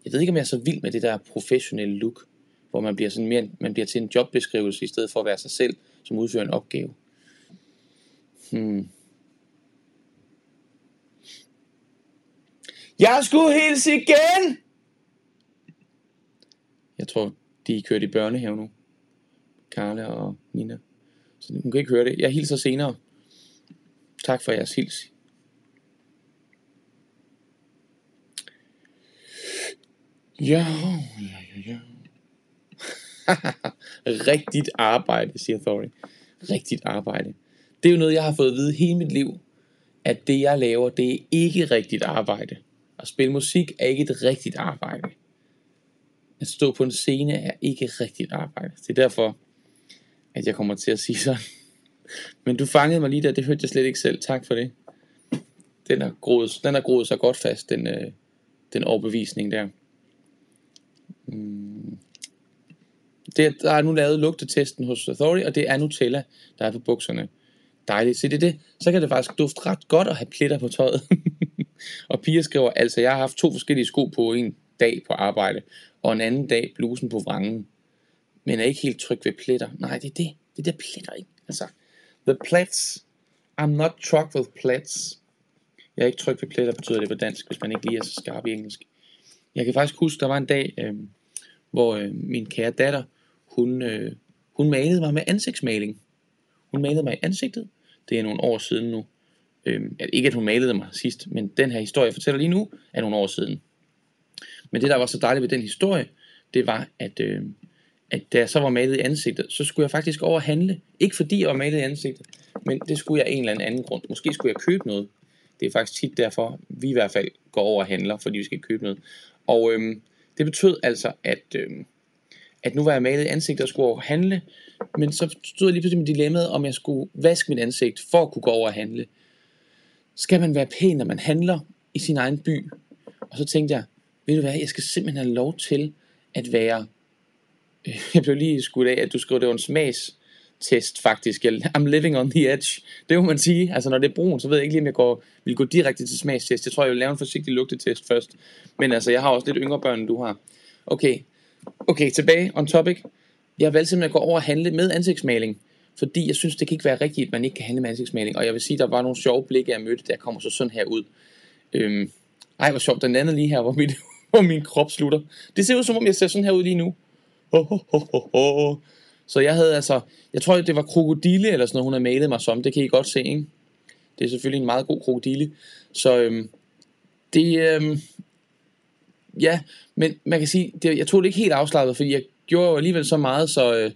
Jeg ved ikke, om jeg er så vild med det der professionelle look, hvor man bliver, sådan mere, man bliver til en jobbeskrivelse, i stedet for at være sig selv, som udfører en opgave. Hmm. Jeg skulle hilse igen! Jeg tror, de er kørt i børnehave nu. Karla og Nina. Så hun kan ikke høre det. Jeg hilser senere. Tak for jeres hils. Ja, ja, ja, ja. Rigtigt arbejde, siger Thorny. Rigtigt arbejde. Det er jo noget, jeg har fået at vide hele mit liv, at det, jeg laver, det er ikke rigtigt arbejde. At spille musik er ikke et rigtigt arbejde. At stå på en scene er ikke rigtigt arbejde. Det er derfor, at jeg kommer til at sige sådan. Men du fangede mig lige der, det hørte jeg slet ikke selv. Tak for det. Den har groet, den har groet sig godt fast, den, øh, den overbevisning der. Mm. Det, der er nu lavet lugtetesten hos Authority, og det er Nutella, der er på bukserne. Dejligt. Se det det. Så kan det faktisk dufte ret godt at have pletter på tøjet. og Pia skriver, altså jeg har haft to forskellige sko på en dag på arbejde, og en anden dag blusen på vrangen. Men er ikke helt tryg ved pletter. Nej, det er det. Det er pletter, ikke? Altså, the plats. I'm not truck with plats. Jeg er ikke tryg ved pletter, betyder det på dansk, hvis man ikke lige er så skarp i engelsk. Jeg kan faktisk huske, der var en dag, øh, hvor øh, min kære datter, hun, øh, hun malede mig med ansigtsmaling. Hun malede mig i ansigtet. Det er nogle år siden nu. Øh, ikke at hun malede mig sidst, men den her historie, jeg fortæller lige nu, er nogle år siden. Men det, der var så dejligt ved den historie, det var, at, øh, at da jeg så var malet i ansigtet, så skulle jeg faktisk over handle. Ikke fordi jeg var malet i ansigtet, men det skulle jeg af en eller anden grund. Måske skulle jeg købe noget. Det er faktisk tit derfor, vi i hvert fald går over og handler, fordi vi skal købe noget. Og øh, det betød altså, at, øh, at nu var jeg malet i ansigtet og skulle over og handle, men så stod jeg lige pludselig med dilemmaet, om jeg skulle vaske mit ansigt for at kunne gå over og handle. Skal man være pæn, når man handler i sin egen by? Og så tænkte jeg, ved du hvad, jeg skal simpelthen have lov til at være, jeg blev lige skudt af, at du skrev, det var en smags test faktisk. I'm living on the edge. Det må man sige. Altså når det er brun, så ved jeg ikke lige, om jeg går, vil gå direkte til smagstest. Jeg tror, jeg vil lave en forsigtig lugtetest først. Men altså, jeg har også lidt yngre børn, end du har. Okay, okay tilbage on topic. Jeg valgte simpelthen at gå over og handle med ansigtsmaling. Fordi jeg synes, det kan ikke være rigtigt, at man ikke kan handle med ansigtsmaling. Og jeg vil sige, der var nogle sjove blikke, jeg mødte, der kommer så sådan her ud. Øhm, ej, hvor sjovt. Den anden lige her, hvor mit, hvor min krop slutter. Det ser ud som om, jeg ser sådan her ud lige nu. Oh, oh, oh, oh, oh. Så jeg havde altså, jeg tror, det var krokodille eller sådan noget, hun havde malet mig som. Det kan I godt se, ikke? Det er selvfølgelig en meget god krokodille. Så øhm, det, øhm, ja, men man kan sige, det, jeg tog det ikke helt afslappet, fordi jeg gjorde jo alligevel så meget, så, øh,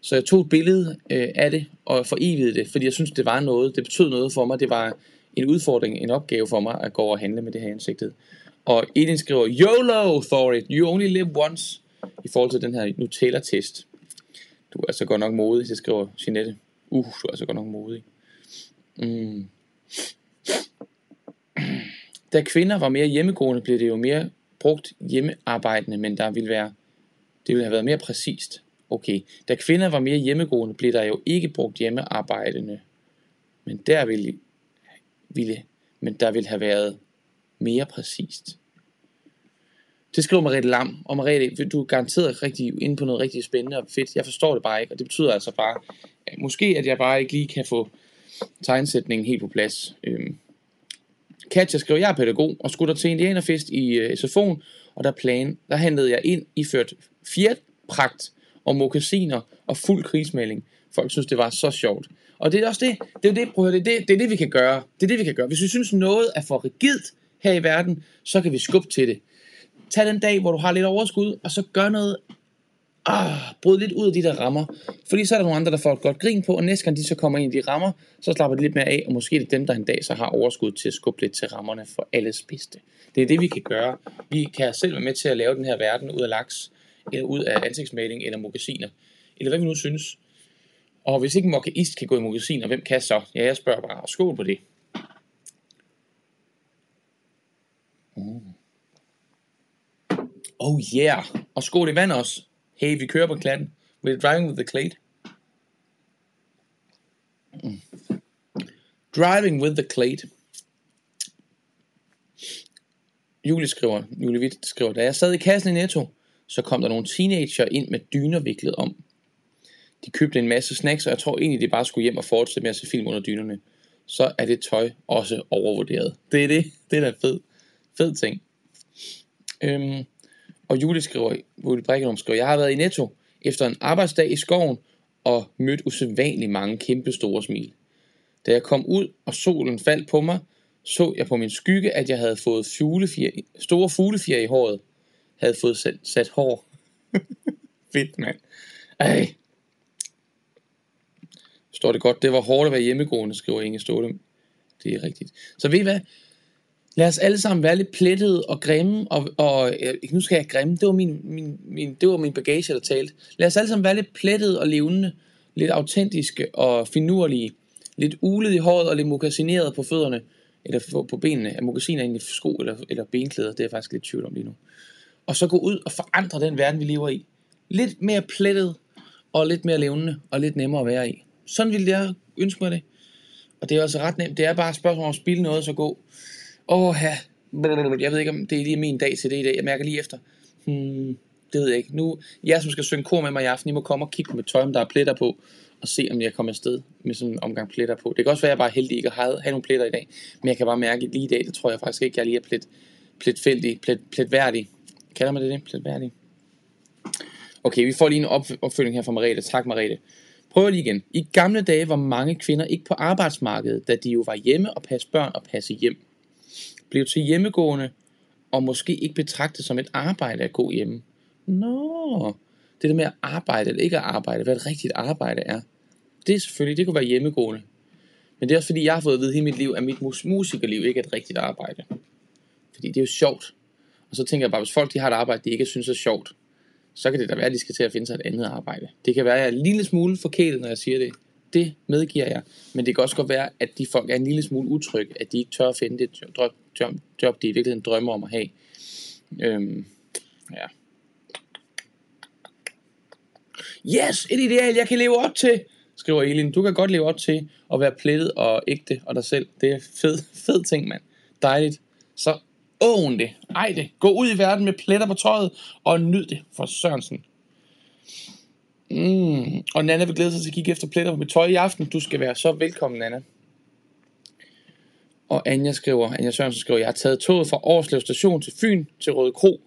så jeg tog et billede øh, af det og forevigede det, fordi jeg synes, det var noget, det betød noget for mig. Det var en udfordring, en opgave for mig at gå og handle med det her ansigtet. Og Edin skriver, YOLO, Thorit, you only live once, i forhold til den her Nutella-test. Du er så godt nok modig, det skriver Jeanette. Uh, du er så godt nok modig. Mm. Da kvinder var mere hjemmegående, blev det jo mere brugt hjemmearbejdende, men der ville være, det ville have været mere præcist. Okay, da kvinder var mere hjemmegående, blev der jo ikke brugt hjemmearbejdende, men der ville, ville men der ville have været mere præcist. Det skriver Mariette Lam, og Mariette, du er garanteret rigtig inde på noget rigtig spændende og fedt. Jeg forstår det bare ikke, og det betyder altså bare, måske at jeg bare ikke lige kan få tegnsætningen helt på plads. Øhm, Katja skriver, jeg er pædagog og skulle der til indianerfest i øh, SFO'en, og der plan, der handlede jeg ind i iført fjertpragt og mokasiner og fuld krigsmelding. Folk synes, det var så sjovt. Og det er også det, det er det, prøv det, det, det er det, vi kan gøre. Det er det, vi kan gøre. Hvis vi synes, noget er for rigidt her i verden, så kan vi skubbe til det. Tag den dag, hvor du har lidt overskud, og så gør noget ah, bryd lidt ud af de der rammer. Fordi så er der nogle andre, der får et godt grin på, og næste gang de så kommer ind i de rammer, så slapper de lidt mere af, og måske er det dem, der en dag så har overskud til at skubbe lidt til rammerne for alles bedste. Det er det, vi kan gøre. Vi kan selv være med til at lave den her verden ud af laks, eller ud af ansigtsmaling, eller mokassiner, eller hvad vi nu synes. Og hvis ikke en mokaist kan gå i mokassiner, hvem kan så? Ja, jeg spørger bare, og skål på det. Mm. Oh yeah, og skål i vand også. Hey, vi kører på klatten. We're driving with the clade. Mm. Driving with the clade. Julie skriver, Julie Witt skriver, da jeg sad i kassen i Netto, så kom der nogle teenager ind med dyner viklet om. De købte en masse snacks, og jeg tror egentlig, de bare skulle hjem og fortsætte med at se film under dynerne. Så er det tøj også overvurderet. Det er det. Det er da fed, fed ting. Øhm, og Julie skriver, Julie Brækkenum skriver, jeg har været i Netto efter en arbejdsdag i skoven og mødt usædvanligt mange kæmpe store smil. Da jeg kom ud, og solen faldt på mig, så jeg på min skygge, at jeg havde fået fuglefjer, store fuglefjer i håret. Havde fået sat, sat hår. Fedt, mand. Ej. Står det godt. Det var hårdt at være hjemmegående, skriver Inge Stolte. Det er rigtigt. Så ved I hvad? Lad os alle sammen være lidt plettede og grimme, og, og øh, nu skal jeg grimme, det var min, min, min, det var min bagage, der talte. Lad os alle sammen være lidt plettede og levende, lidt autentiske og finurlige, lidt ulet i håret og lidt mokassineret på fødderne, eller på, benene. Er mokassiner egentlig sko eller, eller benklæder? Det er jeg faktisk lidt tvivl om lige nu. Og så gå ud og forandre den verden, vi lever i. Lidt mere plettet, og lidt mere levende, og lidt nemmere at være i. Sådan ville jeg ønske mig det. Og det er altså ret nemt. Det er bare et spørgsmål om at spille noget, så gå Åh, ja. Jeg ved ikke, om det er lige min dag til det i dag. Jeg mærker lige efter. Hmm, det ved jeg ikke. Nu, jeg som skal synge kor med mig i aften, I må komme og kigge på mit tøj, om der er pletter på, og se, om jeg kommer afsted med sådan en omgang pletter på. Det kan også være, at jeg bare er heldig ikke at have, have nogle pletter i dag, men jeg kan bare mærke, at lige i dag, det tror jeg faktisk ikke, jeg lige er plet, pletfældig, plet, pletværdig. Kalder man det det? Pletværdig. Okay, vi får lige en op, opfølging her fra Marete. Tak, Marete. Prøv lige igen. I gamle dage var mange kvinder ikke på arbejdsmarkedet, da de jo var hjemme og passe børn og passe hjem blev til hjemmegående, og måske ikke betragtet som et arbejde at gå hjemme. Nå, det der med at arbejde eller ikke at arbejde, hvad et rigtigt arbejde er, det er selvfølgelig, det kunne være hjemmegående. Men det er også fordi, jeg har fået at vide hele mit liv, at mit musikerliv ikke er et rigtigt arbejde. Fordi det er jo sjovt. Og så tænker jeg bare, hvis folk de har et arbejde, de ikke synes er sjovt, så kan det da være, at de skal til at finde sig et andet arbejde. Det kan være, at jeg er en lille smule forkælet, når jeg siger det. Det medgiver jeg. Men det kan også godt være, at de folk er en lille smule utrygge, at de ikke tør at finde det job, job de i virkeligheden drømmer om at have. Øhm, ja. Yes, et ideal, jeg kan leve op til, skriver Elin. Du kan godt leve op til at være plettet og ægte og dig selv. Det er fed, fed ting, mand. Dejligt. Så own det. Ej det. Gå ud i verden med pletter på tøjet og nyd det for Sørensen. Mm. Og Nana vil glæde sig til at kigge efter pletter på mit tøj i aften. Du skal være så velkommen, Nana. Og Anja skriver, Anja Sørensen skriver, jeg har taget toget fra Årslev station til Fyn til Røde Kro,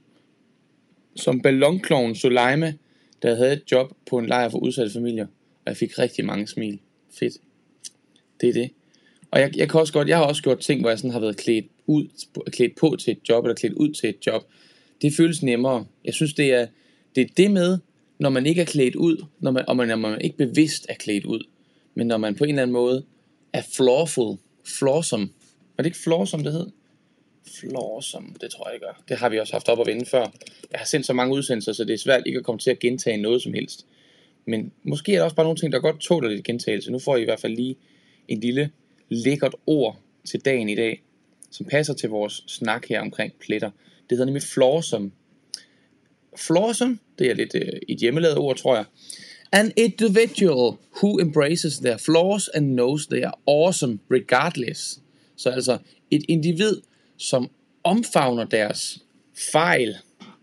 som ballonkloven Soleima, der havde et job på en lejr for udsatte familier. Og jeg fik rigtig mange smil. Fedt. Det er det. Og jeg, jeg kan også godt, jeg har også gjort ting, hvor jeg sådan har været klædt, ud, klædt på til et job, eller klædt ud til et job. Det føles nemmere. Jeg synes, det er det, er det med, når man ikke er klædt ud, når man, og man, når man ikke bevidst er klædt ud, men når man på en eller anden måde er flawful, flawsom. er det ikke flawsom, det hed? Flawsom, det tror jeg ikke gør. Det har vi også haft op at vende før. Jeg har sendt så mange udsendelser, så det er svært ikke at komme til at gentage noget som helst. Men måske er der også bare nogle ting, der godt tåler lidt gentagelse. Nu får I i hvert fald lige en lille lækkert ord til dagen i dag, som passer til vores snak her omkring pletter. Det hedder nemlig flawsome. Flawsome, det er lidt øh, et hjemmelavet ord, tror jeg. An individual who embraces their flaws and knows they are awesome regardless. Så altså et individ, som omfavner deres fejl,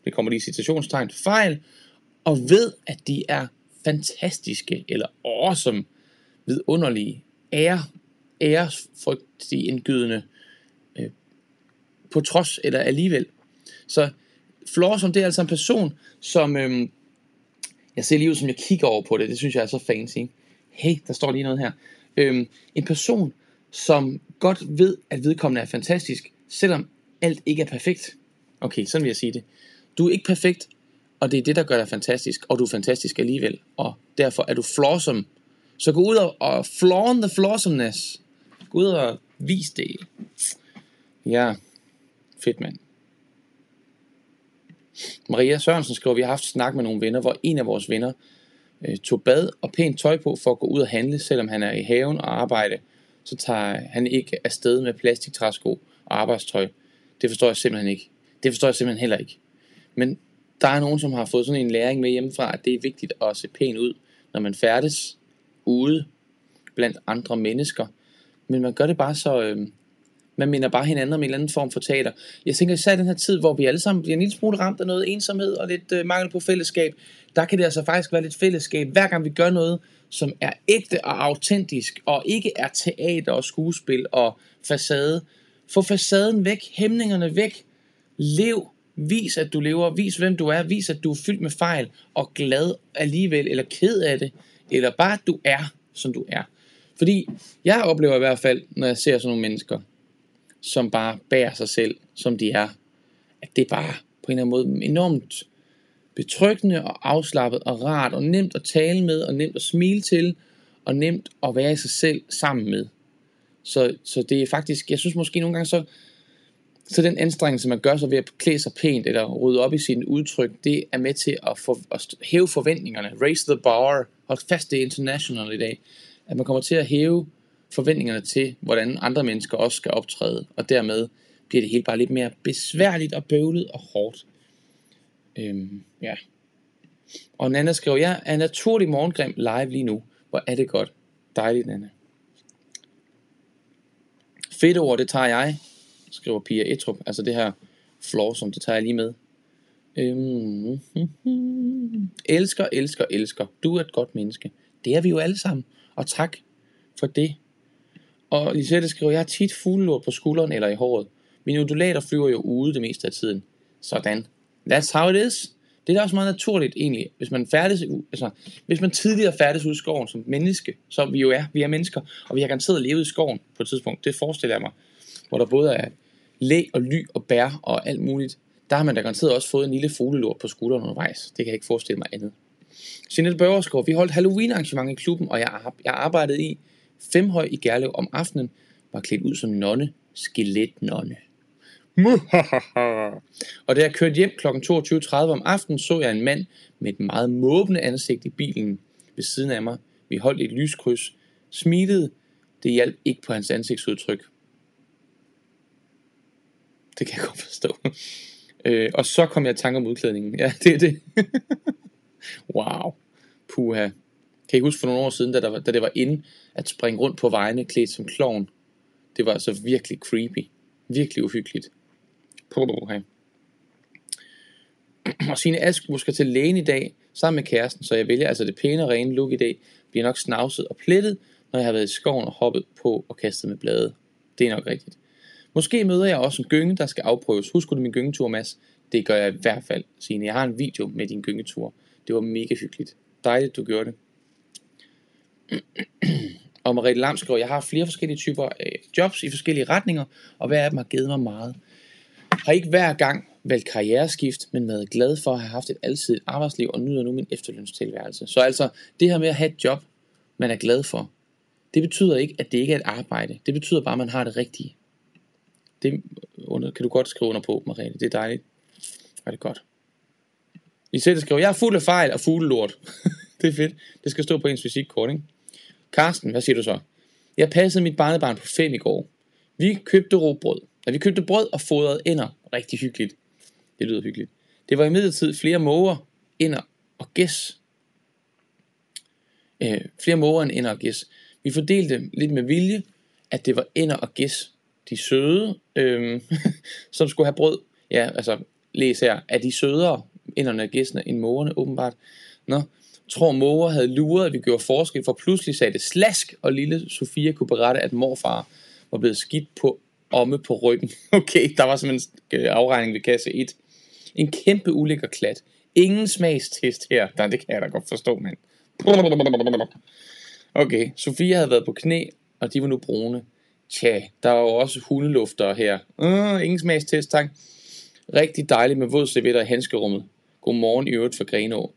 det kommer lige i citationstegn, fejl, og ved, at de er fantastiske eller awesome, vidunderlige, ære, æresfrygtige indgydende, øh, på trods eller alligevel. Så Flawsome, det er altså en person, som, Øhm, jeg ser lige ud, som jeg kigger over på det, det synes jeg er så fancy. Hey, der står lige noget her. Øhm, en person, som godt ved, at vedkommende er fantastisk, selvom alt ikke er perfekt. Okay, sådan vil jeg sige det. Du er ikke perfekt, og det er det, der gør dig fantastisk, og du er fantastisk alligevel, og derfor er du flawsome. Så gå ud og, og flawn the flawsomeness. Gå ud og vis det. Ja, fedt mand. Maria Sørensen skriver, vi har haft snak med nogle venner, hvor en af vores venner øh, tog bad og pænt tøj på for at gå ud og handle, selvom han er i haven og arbejde. Så tager han ikke afsted med plastiktræsko og arbejdstøj. Det forstår jeg simpelthen ikke. Det forstår jeg simpelthen heller ikke. Men der er nogen, som har fået sådan en læring med hjemmefra, at det er vigtigt at se pænt ud, når man færdes ude blandt andre mennesker. Men man gør det bare så... Øh, man minder bare hinanden om en eller anden form for teater. Jeg tænker især i den her tid, hvor vi alle sammen bliver en lille smule ramt af noget ensomhed og lidt øh, mangel på fællesskab, der kan det altså faktisk være lidt fællesskab, hver gang vi gør noget, som er ægte og autentisk, og ikke er teater og skuespil og facade. Få facaden væk, hæmningerne væk, lev, vis at du lever, vis hvem du er, vis at du er fyldt med fejl og glad alligevel, eller ked af det, eller bare at du er, som du er. Fordi jeg oplever i hvert fald, når jeg ser sådan nogle mennesker, som bare bærer sig selv, som de er, at det er bare på en eller anden måde enormt betryggende og afslappet og rart og nemt at tale med og nemt at smile til og nemt at være i sig selv sammen med. Så, så det er faktisk, jeg synes måske nogle gange så, så den anstrengelse, man gør sig ved at klæde sig pænt eller rydde op i sin udtryk, det er med til at, for, at hæve forventningerne, raise the bar, hold fast det er international i dag, at man kommer til at hæve forventningerne til, hvordan andre mennesker også skal optræde, og dermed bliver det hele bare lidt mere besværligt og bøvlet og hårdt. Øhm, ja. Og Nana skriver, jeg er naturlig morgengrim live lige nu. Hvor er det godt. Dejligt, Nana. Fedt ord, det tager jeg, skriver Pia Etrup. Altså det her floor, som det tager jeg lige med. Øhm, elsker, elsker, elsker. Du er et godt menneske. Det er vi jo alle sammen. Og tak for det. Og Lisette skriver, jeg har tit fuglelort på skulderen eller i håret. Mine undulater flyver jo ude det meste af tiden. Sådan. That's how it is. Det er da også meget naturligt egentlig, hvis man færdes, altså, hvis man tidligere færdes ud i skoven som menneske, som vi jo er, vi er mennesker, og vi har garanteret levet i skoven på et tidspunkt, det forestiller jeg mig, hvor der både er læ og ly og bær og alt muligt, der har man da garanteret også fået en lille fuglelort på skulderen undervejs. Det kan jeg ikke forestille mig andet. Jeanette Børgerskov, vi holdt Halloween arrangement i klubben, og jeg, jeg arbejdede i Femhøj i Gerlev om aftenen, var klædt ud som nonne, skeletnonne. og da jeg kørte hjem kl. 22.30 om aftenen, så jeg en mand med et meget måbende ansigt i bilen ved siden af mig. Vi holdt et lyskryds, smilede. Det hjalp ikke på hans ansigtsudtryk. Det kan jeg godt forstå. Øh, og så kom jeg i tanke om udklædningen. Ja, det er det. wow. Puha. Kan I huske for nogle år siden, da, der, da det var inde at springe rundt på vejene klædt som klovn? Det var altså virkelig creepy. Virkelig uhyggeligt. Puha. Og sine Ask skal til lægen i dag, sammen med kæresten, så jeg vælger altså det pæne og rene look i dag. Bliver nok snavset og plettet, når jeg har været i skoven og hoppet på og kastet med blade. Det er nok rigtigt. Måske møder jeg også en gynge, der skal afprøves. Husker du min gyngetur, Mads? Det gør jeg i hvert fald, Signe. Jeg har en video med din gyngetur. Det var mega hyggeligt. Dejligt, du gjorde det og Marie Lam skriver, jeg har flere forskellige typer af jobs i forskellige retninger, og hver af dem har givet mig meget. Har ikke hver gang valgt karriereskift, men været glad for at have haft et alsidigt arbejdsliv og nyder nu min efterlønstilværelse. Så altså, det her med at have et job, man er glad for, det betyder ikke, at det ikke er et arbejde. Det betyder bare, at man har det rigtige. Det under, kan du godt skrive under på, Marie. Det er dejligt. Er det godt. I selv skriver, jeg er fuld af fejl og fuglelort. det er fedt. Det skal stå på ens visitkort, ikke? Karsten, hvad siger du så? Jeg passede mit barnebarn på fem i går. Vi købte råbrød. Og vi købte brød og fodrede ender. Rigtig hyggeligt. Det lyder hyggeligt. Det var i midlertid flere måger, ender og gæs. Øh, flere måger end ender og gæs. Vi fordelte lidt med vilje, at det var ender og gæs, de søde, øh, som skulle have brød. Ja, altså, læs her. Er de sødere, enderne og gæsene, end mågerne, åbenbart? Nå, tror måger havde luret, at vi gjorde forskel, for pludselig sagde det slask, og lille Sofia kunne berette, at morfar var blevet skidt på omme på ryggen. Okay, der var simpelthen en øh, afregning ved kasse 1. En kæmpe ulækker klat. Ingen smagstest her. Nej, det kan jeg da godt forstå, mand. Okay, Sofia havde været på knæ, og de var nu brune. Tja, der var jo også hundelufter her. Uh, ingen smagstest, tak. Rigtig dejligt med våd servietter i handskerummet. Godmorgen i øvrigt for Grenå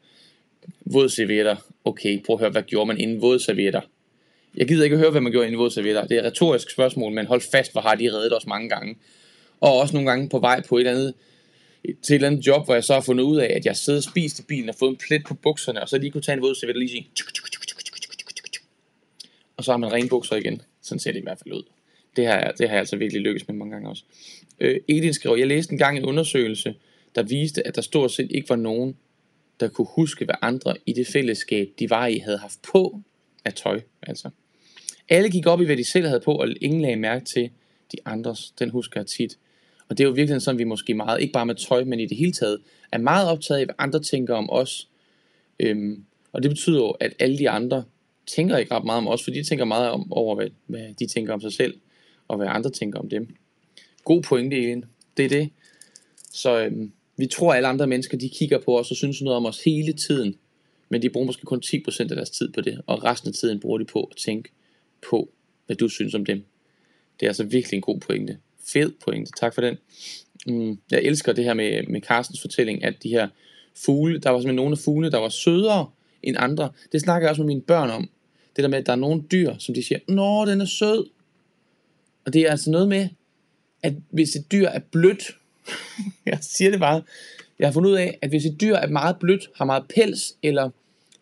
vådservietter. Okay, prøv at høre, hvad gjorde man inden vådservietter? Jeg gider ikke høre, hvad man gjorde inden vådservietter. Det er et retorisk spørgsmål, men hold fast, hvor har de reddet os mange gange. Og også nogle gange på vej på et eller andet til et eller andet job, hvor jeg så har fundet ud af, at jeg sidder og spist i bilen og fået en plet på bukserne, og så lige kunne tage en vådserviet og lige sige, og så har man rene bukser igen. Sådan ser det i hvert fald ud. Det har, det har jeg altså virkelig lykkes med mange gange også. Øh, Edin skriver, jeg læste engang en undersøgelse, der viste, at der stort set ikke var nogen, der kunne huske, hvad andre i det fællesskab, de var i, havde haft på af tøj. Altså. Alle gik op i, hvad de selv havde på, og ingen lagde mærke til de andres. Den husker jeg tit. Og det er jo virkelig sådan, vi måske meget, ikke bare med tøj, men i det hele taget, er meget optaget af, hvad andre tænker om os. Øhm, og det betyder jo, at alle de andre tænker ikke ret meget om os, for de tænker meget om, over, hvad, hvad de tænker om sig selv, og hvad andre tænker om dem. God pointe, Elin. Det er det. Så øhm, vi tror, at alle andre mennesker, de kigger på os og synes noget om os hele tiden. Men de bruger måske kun 10% af deres tid på det, og resten af tiden bruger de på at tænke på, hvad du synes om dem. Det er altså virkelig en god pointe. Fed pointe. Tak for den. Mm, jeg elsker det her med, med Carstens fortælling, at de her fugle, der var simpelthen nogle af fuglene, der var sødere end andre. Det snakker jeg også med mine børn om. Det der med, at der er nogle dyr, som de siger, Nå, den er sød. Og det er altså noget med, at hvis et dyr er blødt, jeg siger det bare, jeg har fundet ud af, at hvis et dyr er meget blødt, har meget pels eller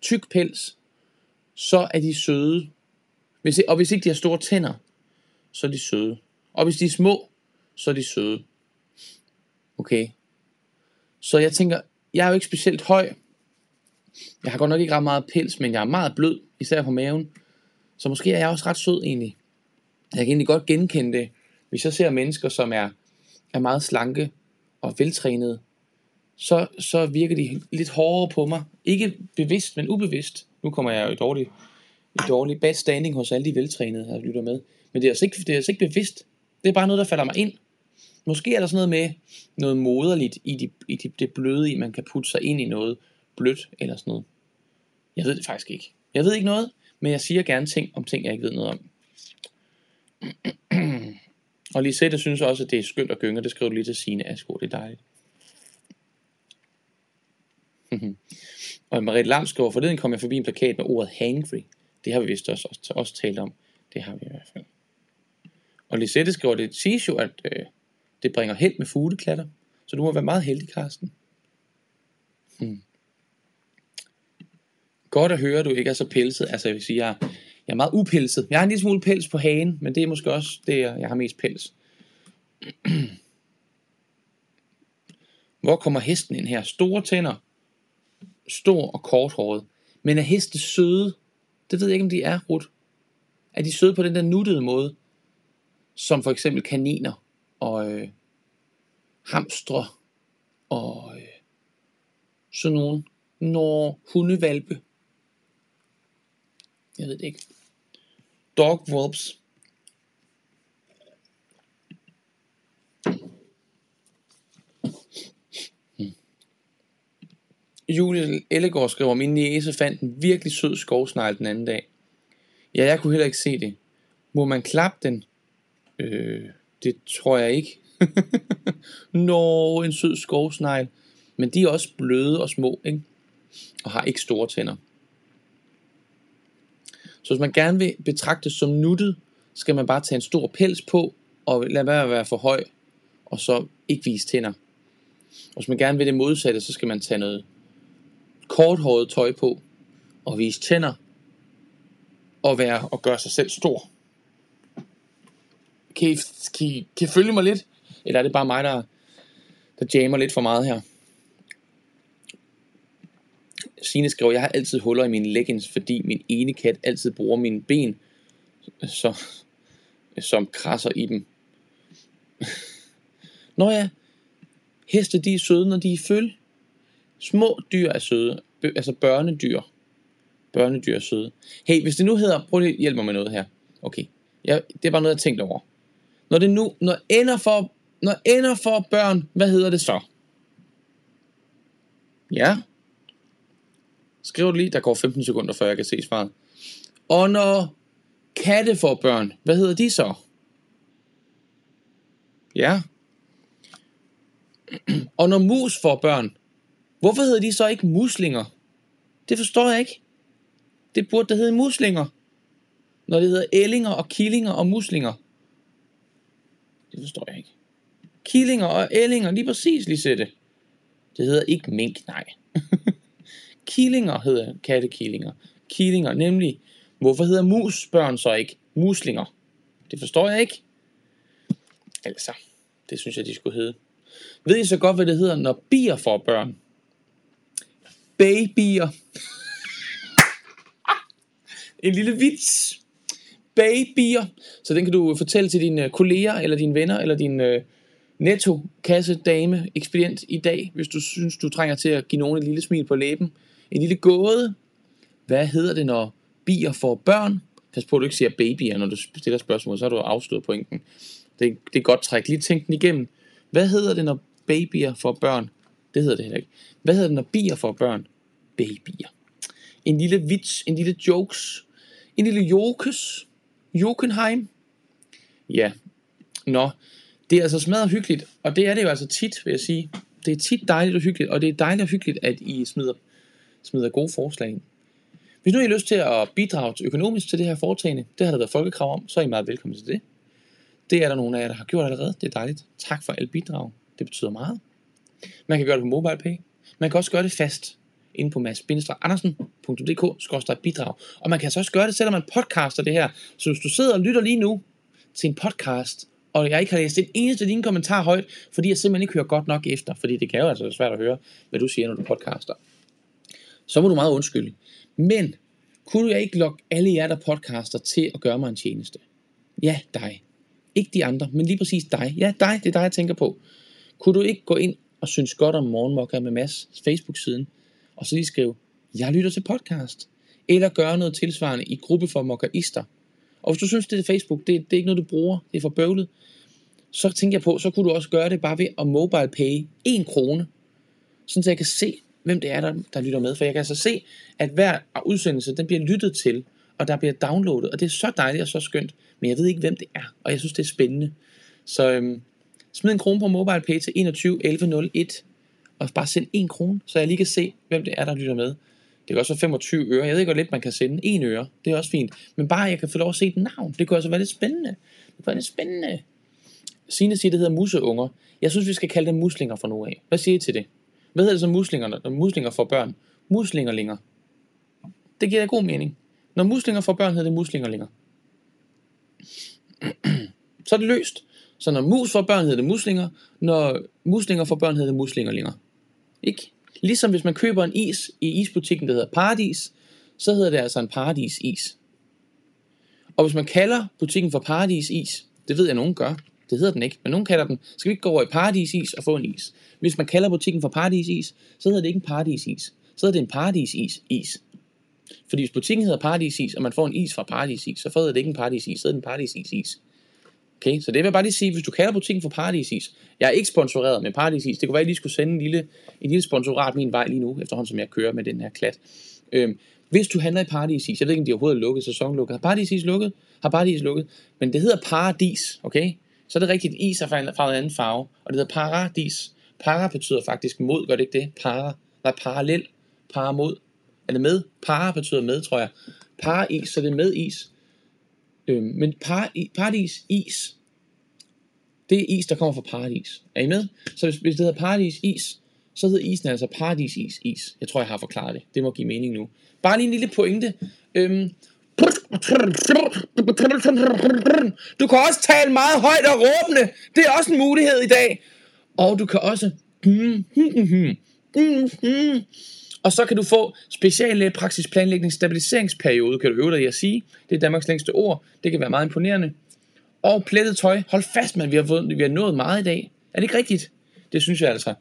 tyk pels, så er de søde. Hvis, og hvis ikke de har store tænder, så er de søde. Og hvis de er små, så er de søde. Okay. Så jeg tænker, jeg er jo ikke specielt høj. Jeg har godt nok ikke ret meget pels, men jeg er meget blød, især på maven. Så måske er jeg også ret sød egentlig. Jeg kan egentlig godt genkende det, hvis jeg ser mennesker, som er, er meget slanke og veltrænede, så, så virker de lidt hårdere på mig. Ikke bevidst, men ubevidst. Nu kommer jeg jo i dårlig, i dårlig bad standing hos alle de veltrænede, der lytter med. Men det er, altså ikke, det er altså ikke bevidst. Det er bare noget, der falder mig ind. Måske er der sådan noget med noget moderligt i, de, i de, det bløde i, man kan putte sig ind i noget blødt eller sådan noget. Jeg ved det faktisk ikke. Jeg ved ikke noget, men jeg siger gerne ting om ting, jeg ikke ved noget om og Lisette synes også, at det er skønt at gynge, det skriver du lige til Signe Asko, det er dejligt. og Marie Lam skriver, forleden kom jeg forbi en plakat med ordet hangry. Det har vi vist også, også, også talt om. Det har vi i hvert fald. Og Lisette skriver, det siges jo, at øh, det bringer held med fugleklatter. Så du må være meget heldig, Karsten. Hmm. Godt at høre, at du ikke er så pelset. Altså, jeg vil sige, jeg, jeg er meget upelset. Jeg har en lille smule pels på hagen, men det er måske også det, jeg har mest pels. Hvor kommer hesten ind her? Store tænder, stor og korthåret. Men er heste søde? Det ved jeg ikke, om de er, Rut. Er de søde på den der nuttede måde? Som for eksempel kaniner og øh, hamstre og øh, sådan nogle. Når hundevalpe. Jeg ved det ikke. Dog whelps. Hmm. Julie Ellegaard skriver, min niece fandt en virkelig sød skovsnegl den anden dag. Ja, jeg kunne heller ikke se det. Må man klappe den? Øh, det tror jeg ikke. Nå, en sød skovsnegl. Men de er også bløde og små, ikke? Og har ikke store tænder. Så hvis man gerne vil betragtes som nuttet, skal man bare tage en stor pels på, og lade være at være for høj, og så ikke vise tænder. Og hvis man gerne vil det modsatte, så skal man tage noget korthåret tøj på, og vise tænder, og, være, og gøre sig selv stor. Kan I, kan, I, kan I følge mig lidt? Eller er det bare mig, der, der jammer lidt for meget her? Sine skrev, jeg har altid huller i mine leggings, fordi min ene kat altid bruger mine ben, så, som krasser i dem. Nå ja, heste de er søde, når de er føl. Små dyr er søde, altså børnedyr. Børnedyr er søde. Hey, hvis det nu hedder, prøv lige at hjælpe mig med noget her. Okay, jeg, det er bare noget, jeg tænkte tænkt over. Når det nu, når ender for, når ender for børn, hvad hedder det så? Ja. Skriv det lige, der går 15 sekunder, før jeg kan se svaret. Og når katte får børn, hvad hedder de så? Ja. Og når mus får børn, hvorfor hedder de så ikke muslinger? Det forstår jeg ikke. Det burde da hedde muslinger. Når det hedder ællinger og killinger og muslinger. Det forstår jeg ikke. Killinger og ællinger, lige præcis, Lisette. Det hedder ikke mink, nej. killinger hedder kattekillinger. Killinger, nemlig, hvorfor hedder musbørn så ikke muslinger? Det forstår jeg ikke. Altså, det synes jeg, de skulle hedde. Ved I så godt, hvad det hedder, når bier får børn? Babyer. en lille vits. Babyer. Så den kan du fortælle til dine kolleger, eller dine venner, eller din øh, netto-kasse-dame, ekspedient i dag, hvis du synes, du trænger til at give nogen et lille smil på læben. En lille gåde. Hvad hedder det, når bier får børn? Pas på, at du ikke siger babyer, når du stiller spørgsmål, så har du afslået pointen. Det, det er godt træk. Lige tænk den igennem. Hvad hedder det, når babyer får børn? Det hedder det heller ikke. Hvad hedder det, når bier får børn? Babyer. En lille vits, en lille jokes, en lille jokes, Jokenheim. Ja, nå, det er altså smadret hyggeligt, og det er det jo altså tit, vil jeg sige. Det er tit dejligt og hyggeligt, og det er dejligt og hyggeligt, at I smider, smider gode forslag ind. Hvis nu I har lyst til at bidrage økonomisk til det her foretagende, det har der været folkekrav om, så er I meget velkommen til det. Det er der nogle af jer, der har gjort allerede. Det er dejligt. Tak for alle bidrag. Det betyder meget. Man kan gøre det på MobilePay. Man kan også gøre det fast inde på mads-andersen.dk-bidrag. Og man kan så også gøre det, selvom man podcaster det her. Så hvis du sidder og lytter lige nu til en podcast, og jeg ikke har læst en eneste af dine kommentarer højt, fordi jeg simpelthen ikke hører godt nok efter, fordi det kan jo altså være svært at høre, hvad du siger, når du podcaster. Så må du meget undskylde. Men, kunne jeg ikke lokke alle jer, der podcaster, til at gøre mig en tjeneste? Ja, dig. Ikke de andre, men lige præcis dig. Ja, dig, det er dig, jeg tænker på. Kunne du ikke gå ind og synes godt om Morgenmokka med Mads Facebook-siden, og så lige skrive, jeg lytter til podcast, eller gøre noget tilsvarende i gruppe for mokkaister. Og hvis du synes, det er Facebook, det, det er ikke noget, du bruger, det er for bøvlet, så tænker jeg på, så kunne du også gøre det bare ved at mobile pay 1 krone, sådan så jeg kan se, hvem det er, der, der lytter med. For jeg kan altså se, at hver udsendelse, den bliver lyttet til, og der bliver downloadet, og det er så dejligt og så skønt, men jeg ved ikke, hvem det er, og jeg synes, det er spændende. Så øhm, smid en krone på MobilePay til 21 11 01, og bare send en krone, så jeg lige kan se, hvem det er, der lytter med. Det kan også være 25 øre. Jeg ved ikke, hvor lidt man kan sende. En øre, det er også fint. Men bare, jeg kan få lov at se et navn. Det kunne altså være lidt spændende. Det kunne være lidt spændende. Signe siger, det hedder museunger. Jeg synes, vi skal kalde dem muslinger fra nu af. Hvad siger I til det? Hvad hedder det så muslinger, når muslinger får børn? Muslingerlinger. Det giver da god mening. Når muslinger får børn, hedder det muslingerlinger. så er det løst. Så når mus får børn, hedder det muslinger. Når muslinger får børn, hedder det muslingerlinger. Ikke? Ligesom hvis man køber en is i isbutikken, der hedder Paradis, så hedder det altså en Paradis-is. Og hvis man kalder butikken for Paradis-is, det ved jeg, nogen gør, det hedder den ikke, men nogen kalder den, skal vi ikke gå over i Paradis-is og få en is? Hvis man kalder butikken for Paradis-is, så hedder det ikke en Paradis-is, så hedder det en Paradis-is. Fordi hvis butikken hedder Paradis-is, og man får en is fra Paradis-is, så hedder det ikke en Paradis-is, så hedder det en Paradis-is-is. Okay, så det vil jeg bare lige sige, hvis du kalder butikken for Paradisis, jeg er ikke sponsoreret med Paradisis, det kunne være, at jeg lige skulle sende en lille, en lille sponsorat min vej lige nu, efterhånden som jeg kører med den her klat. Øhm, hvis du handler i Paradisis, jeg ved ikke, om de overhovedet er lukket, sæsonlukket, har Paradisis lukket? Har Paradisis lukket? Men det hedder Paradis, okay? Så er det rigtigt, is er farvet en, anden farve, og det hedder Paradis. Para betyder faktisk mod, gør det ikke det? Para, nej, parallel, para mod. Er det med? Para betyder med, tror jeg. Paradis, så det er med is. Øh, men para, paradis is, det er is, der kommer fra paradis. Er I med? Så hvis, hvis det hedder paradis is, så hedder isen altså paradis is is. Jeg tror, jeg har forklaret det. Det må give mening nu. Bare lige en lille pointe. Øhm, du kan også tale meget højt og råbende. Det er også en mulighed i dag. Og du kan også... Og så kan du få speciallægepraksis øh, planlægning stabiliseringsperiode, kan du øve dig i at sige. Det er Danmarks længste ord. Det kan være meget imponerende. Og plettet tøj. Hold fast, man. Vi har, fået, vi har nået meget i dag. Er det ikke rigtigt? Det synes jeg altså.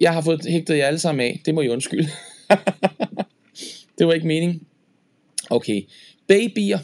Jeg har fået hægtet jer alle sammen af. Det må I undskylde. Det var ikke meningen. Okay. Babyer.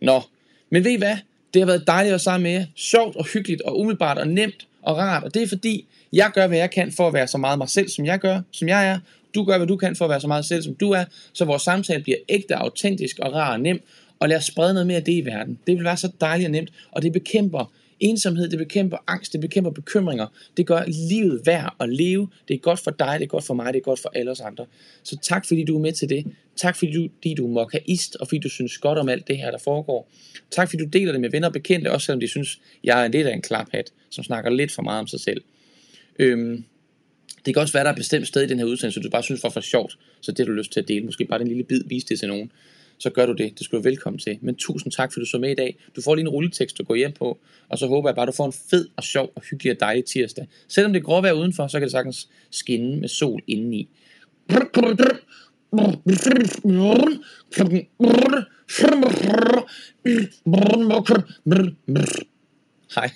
Nå. Men ved I hvad? Det har været dejligt at være sammen med jer. Sjovt og hyggeligt og umiddelbart og nemt og rart. Og det er fordi, jeg gør, hvad jeg kan for at være så meget mig selv, som jeg gør, som jeg er. Du gør, hvad du kan for at være så meget selv, som du er. Så vores samtale bliver ægte, autentisk og rar og nem. Og lad os sprede noget mere af det i verden. Det vil være så dejligt og nemt. Og det bekæmper ensomhed, det bekæmper angst, det bekæmper bekymringer. Det gør livet værd at leve. Det er godt for dig, det er godt for mig, det er godt for alle os andre. Så tak fordi du er med til det. Tak fordi du, fordi du er mokkaist, og fordi du synes godt om alt det her, der foregår. Tak fordi du deler det med venner og bekendte, også selvom de synes, jeg er lidt af en klaphat, som snakker lidt for meget om sig selv. Øhm, det kan også være, der er bestemt sted i den her udsendelse, du bare synes var for sjovt, så det har du lyst til at dele. Måske bare den lille bid, vise det til nogen. Så gør du det. Det skal du velkommen til. Men tusind tak, fordi du så med i dag. Du får lige en rulletekst at gå hjem på, og så håber jeg bare, at du får en fed og sjov og hyggelig og dejlig tirsdag. Selvom det er gråvejr udenfor, så kan det sagtens skinne med sol indeni. Hej.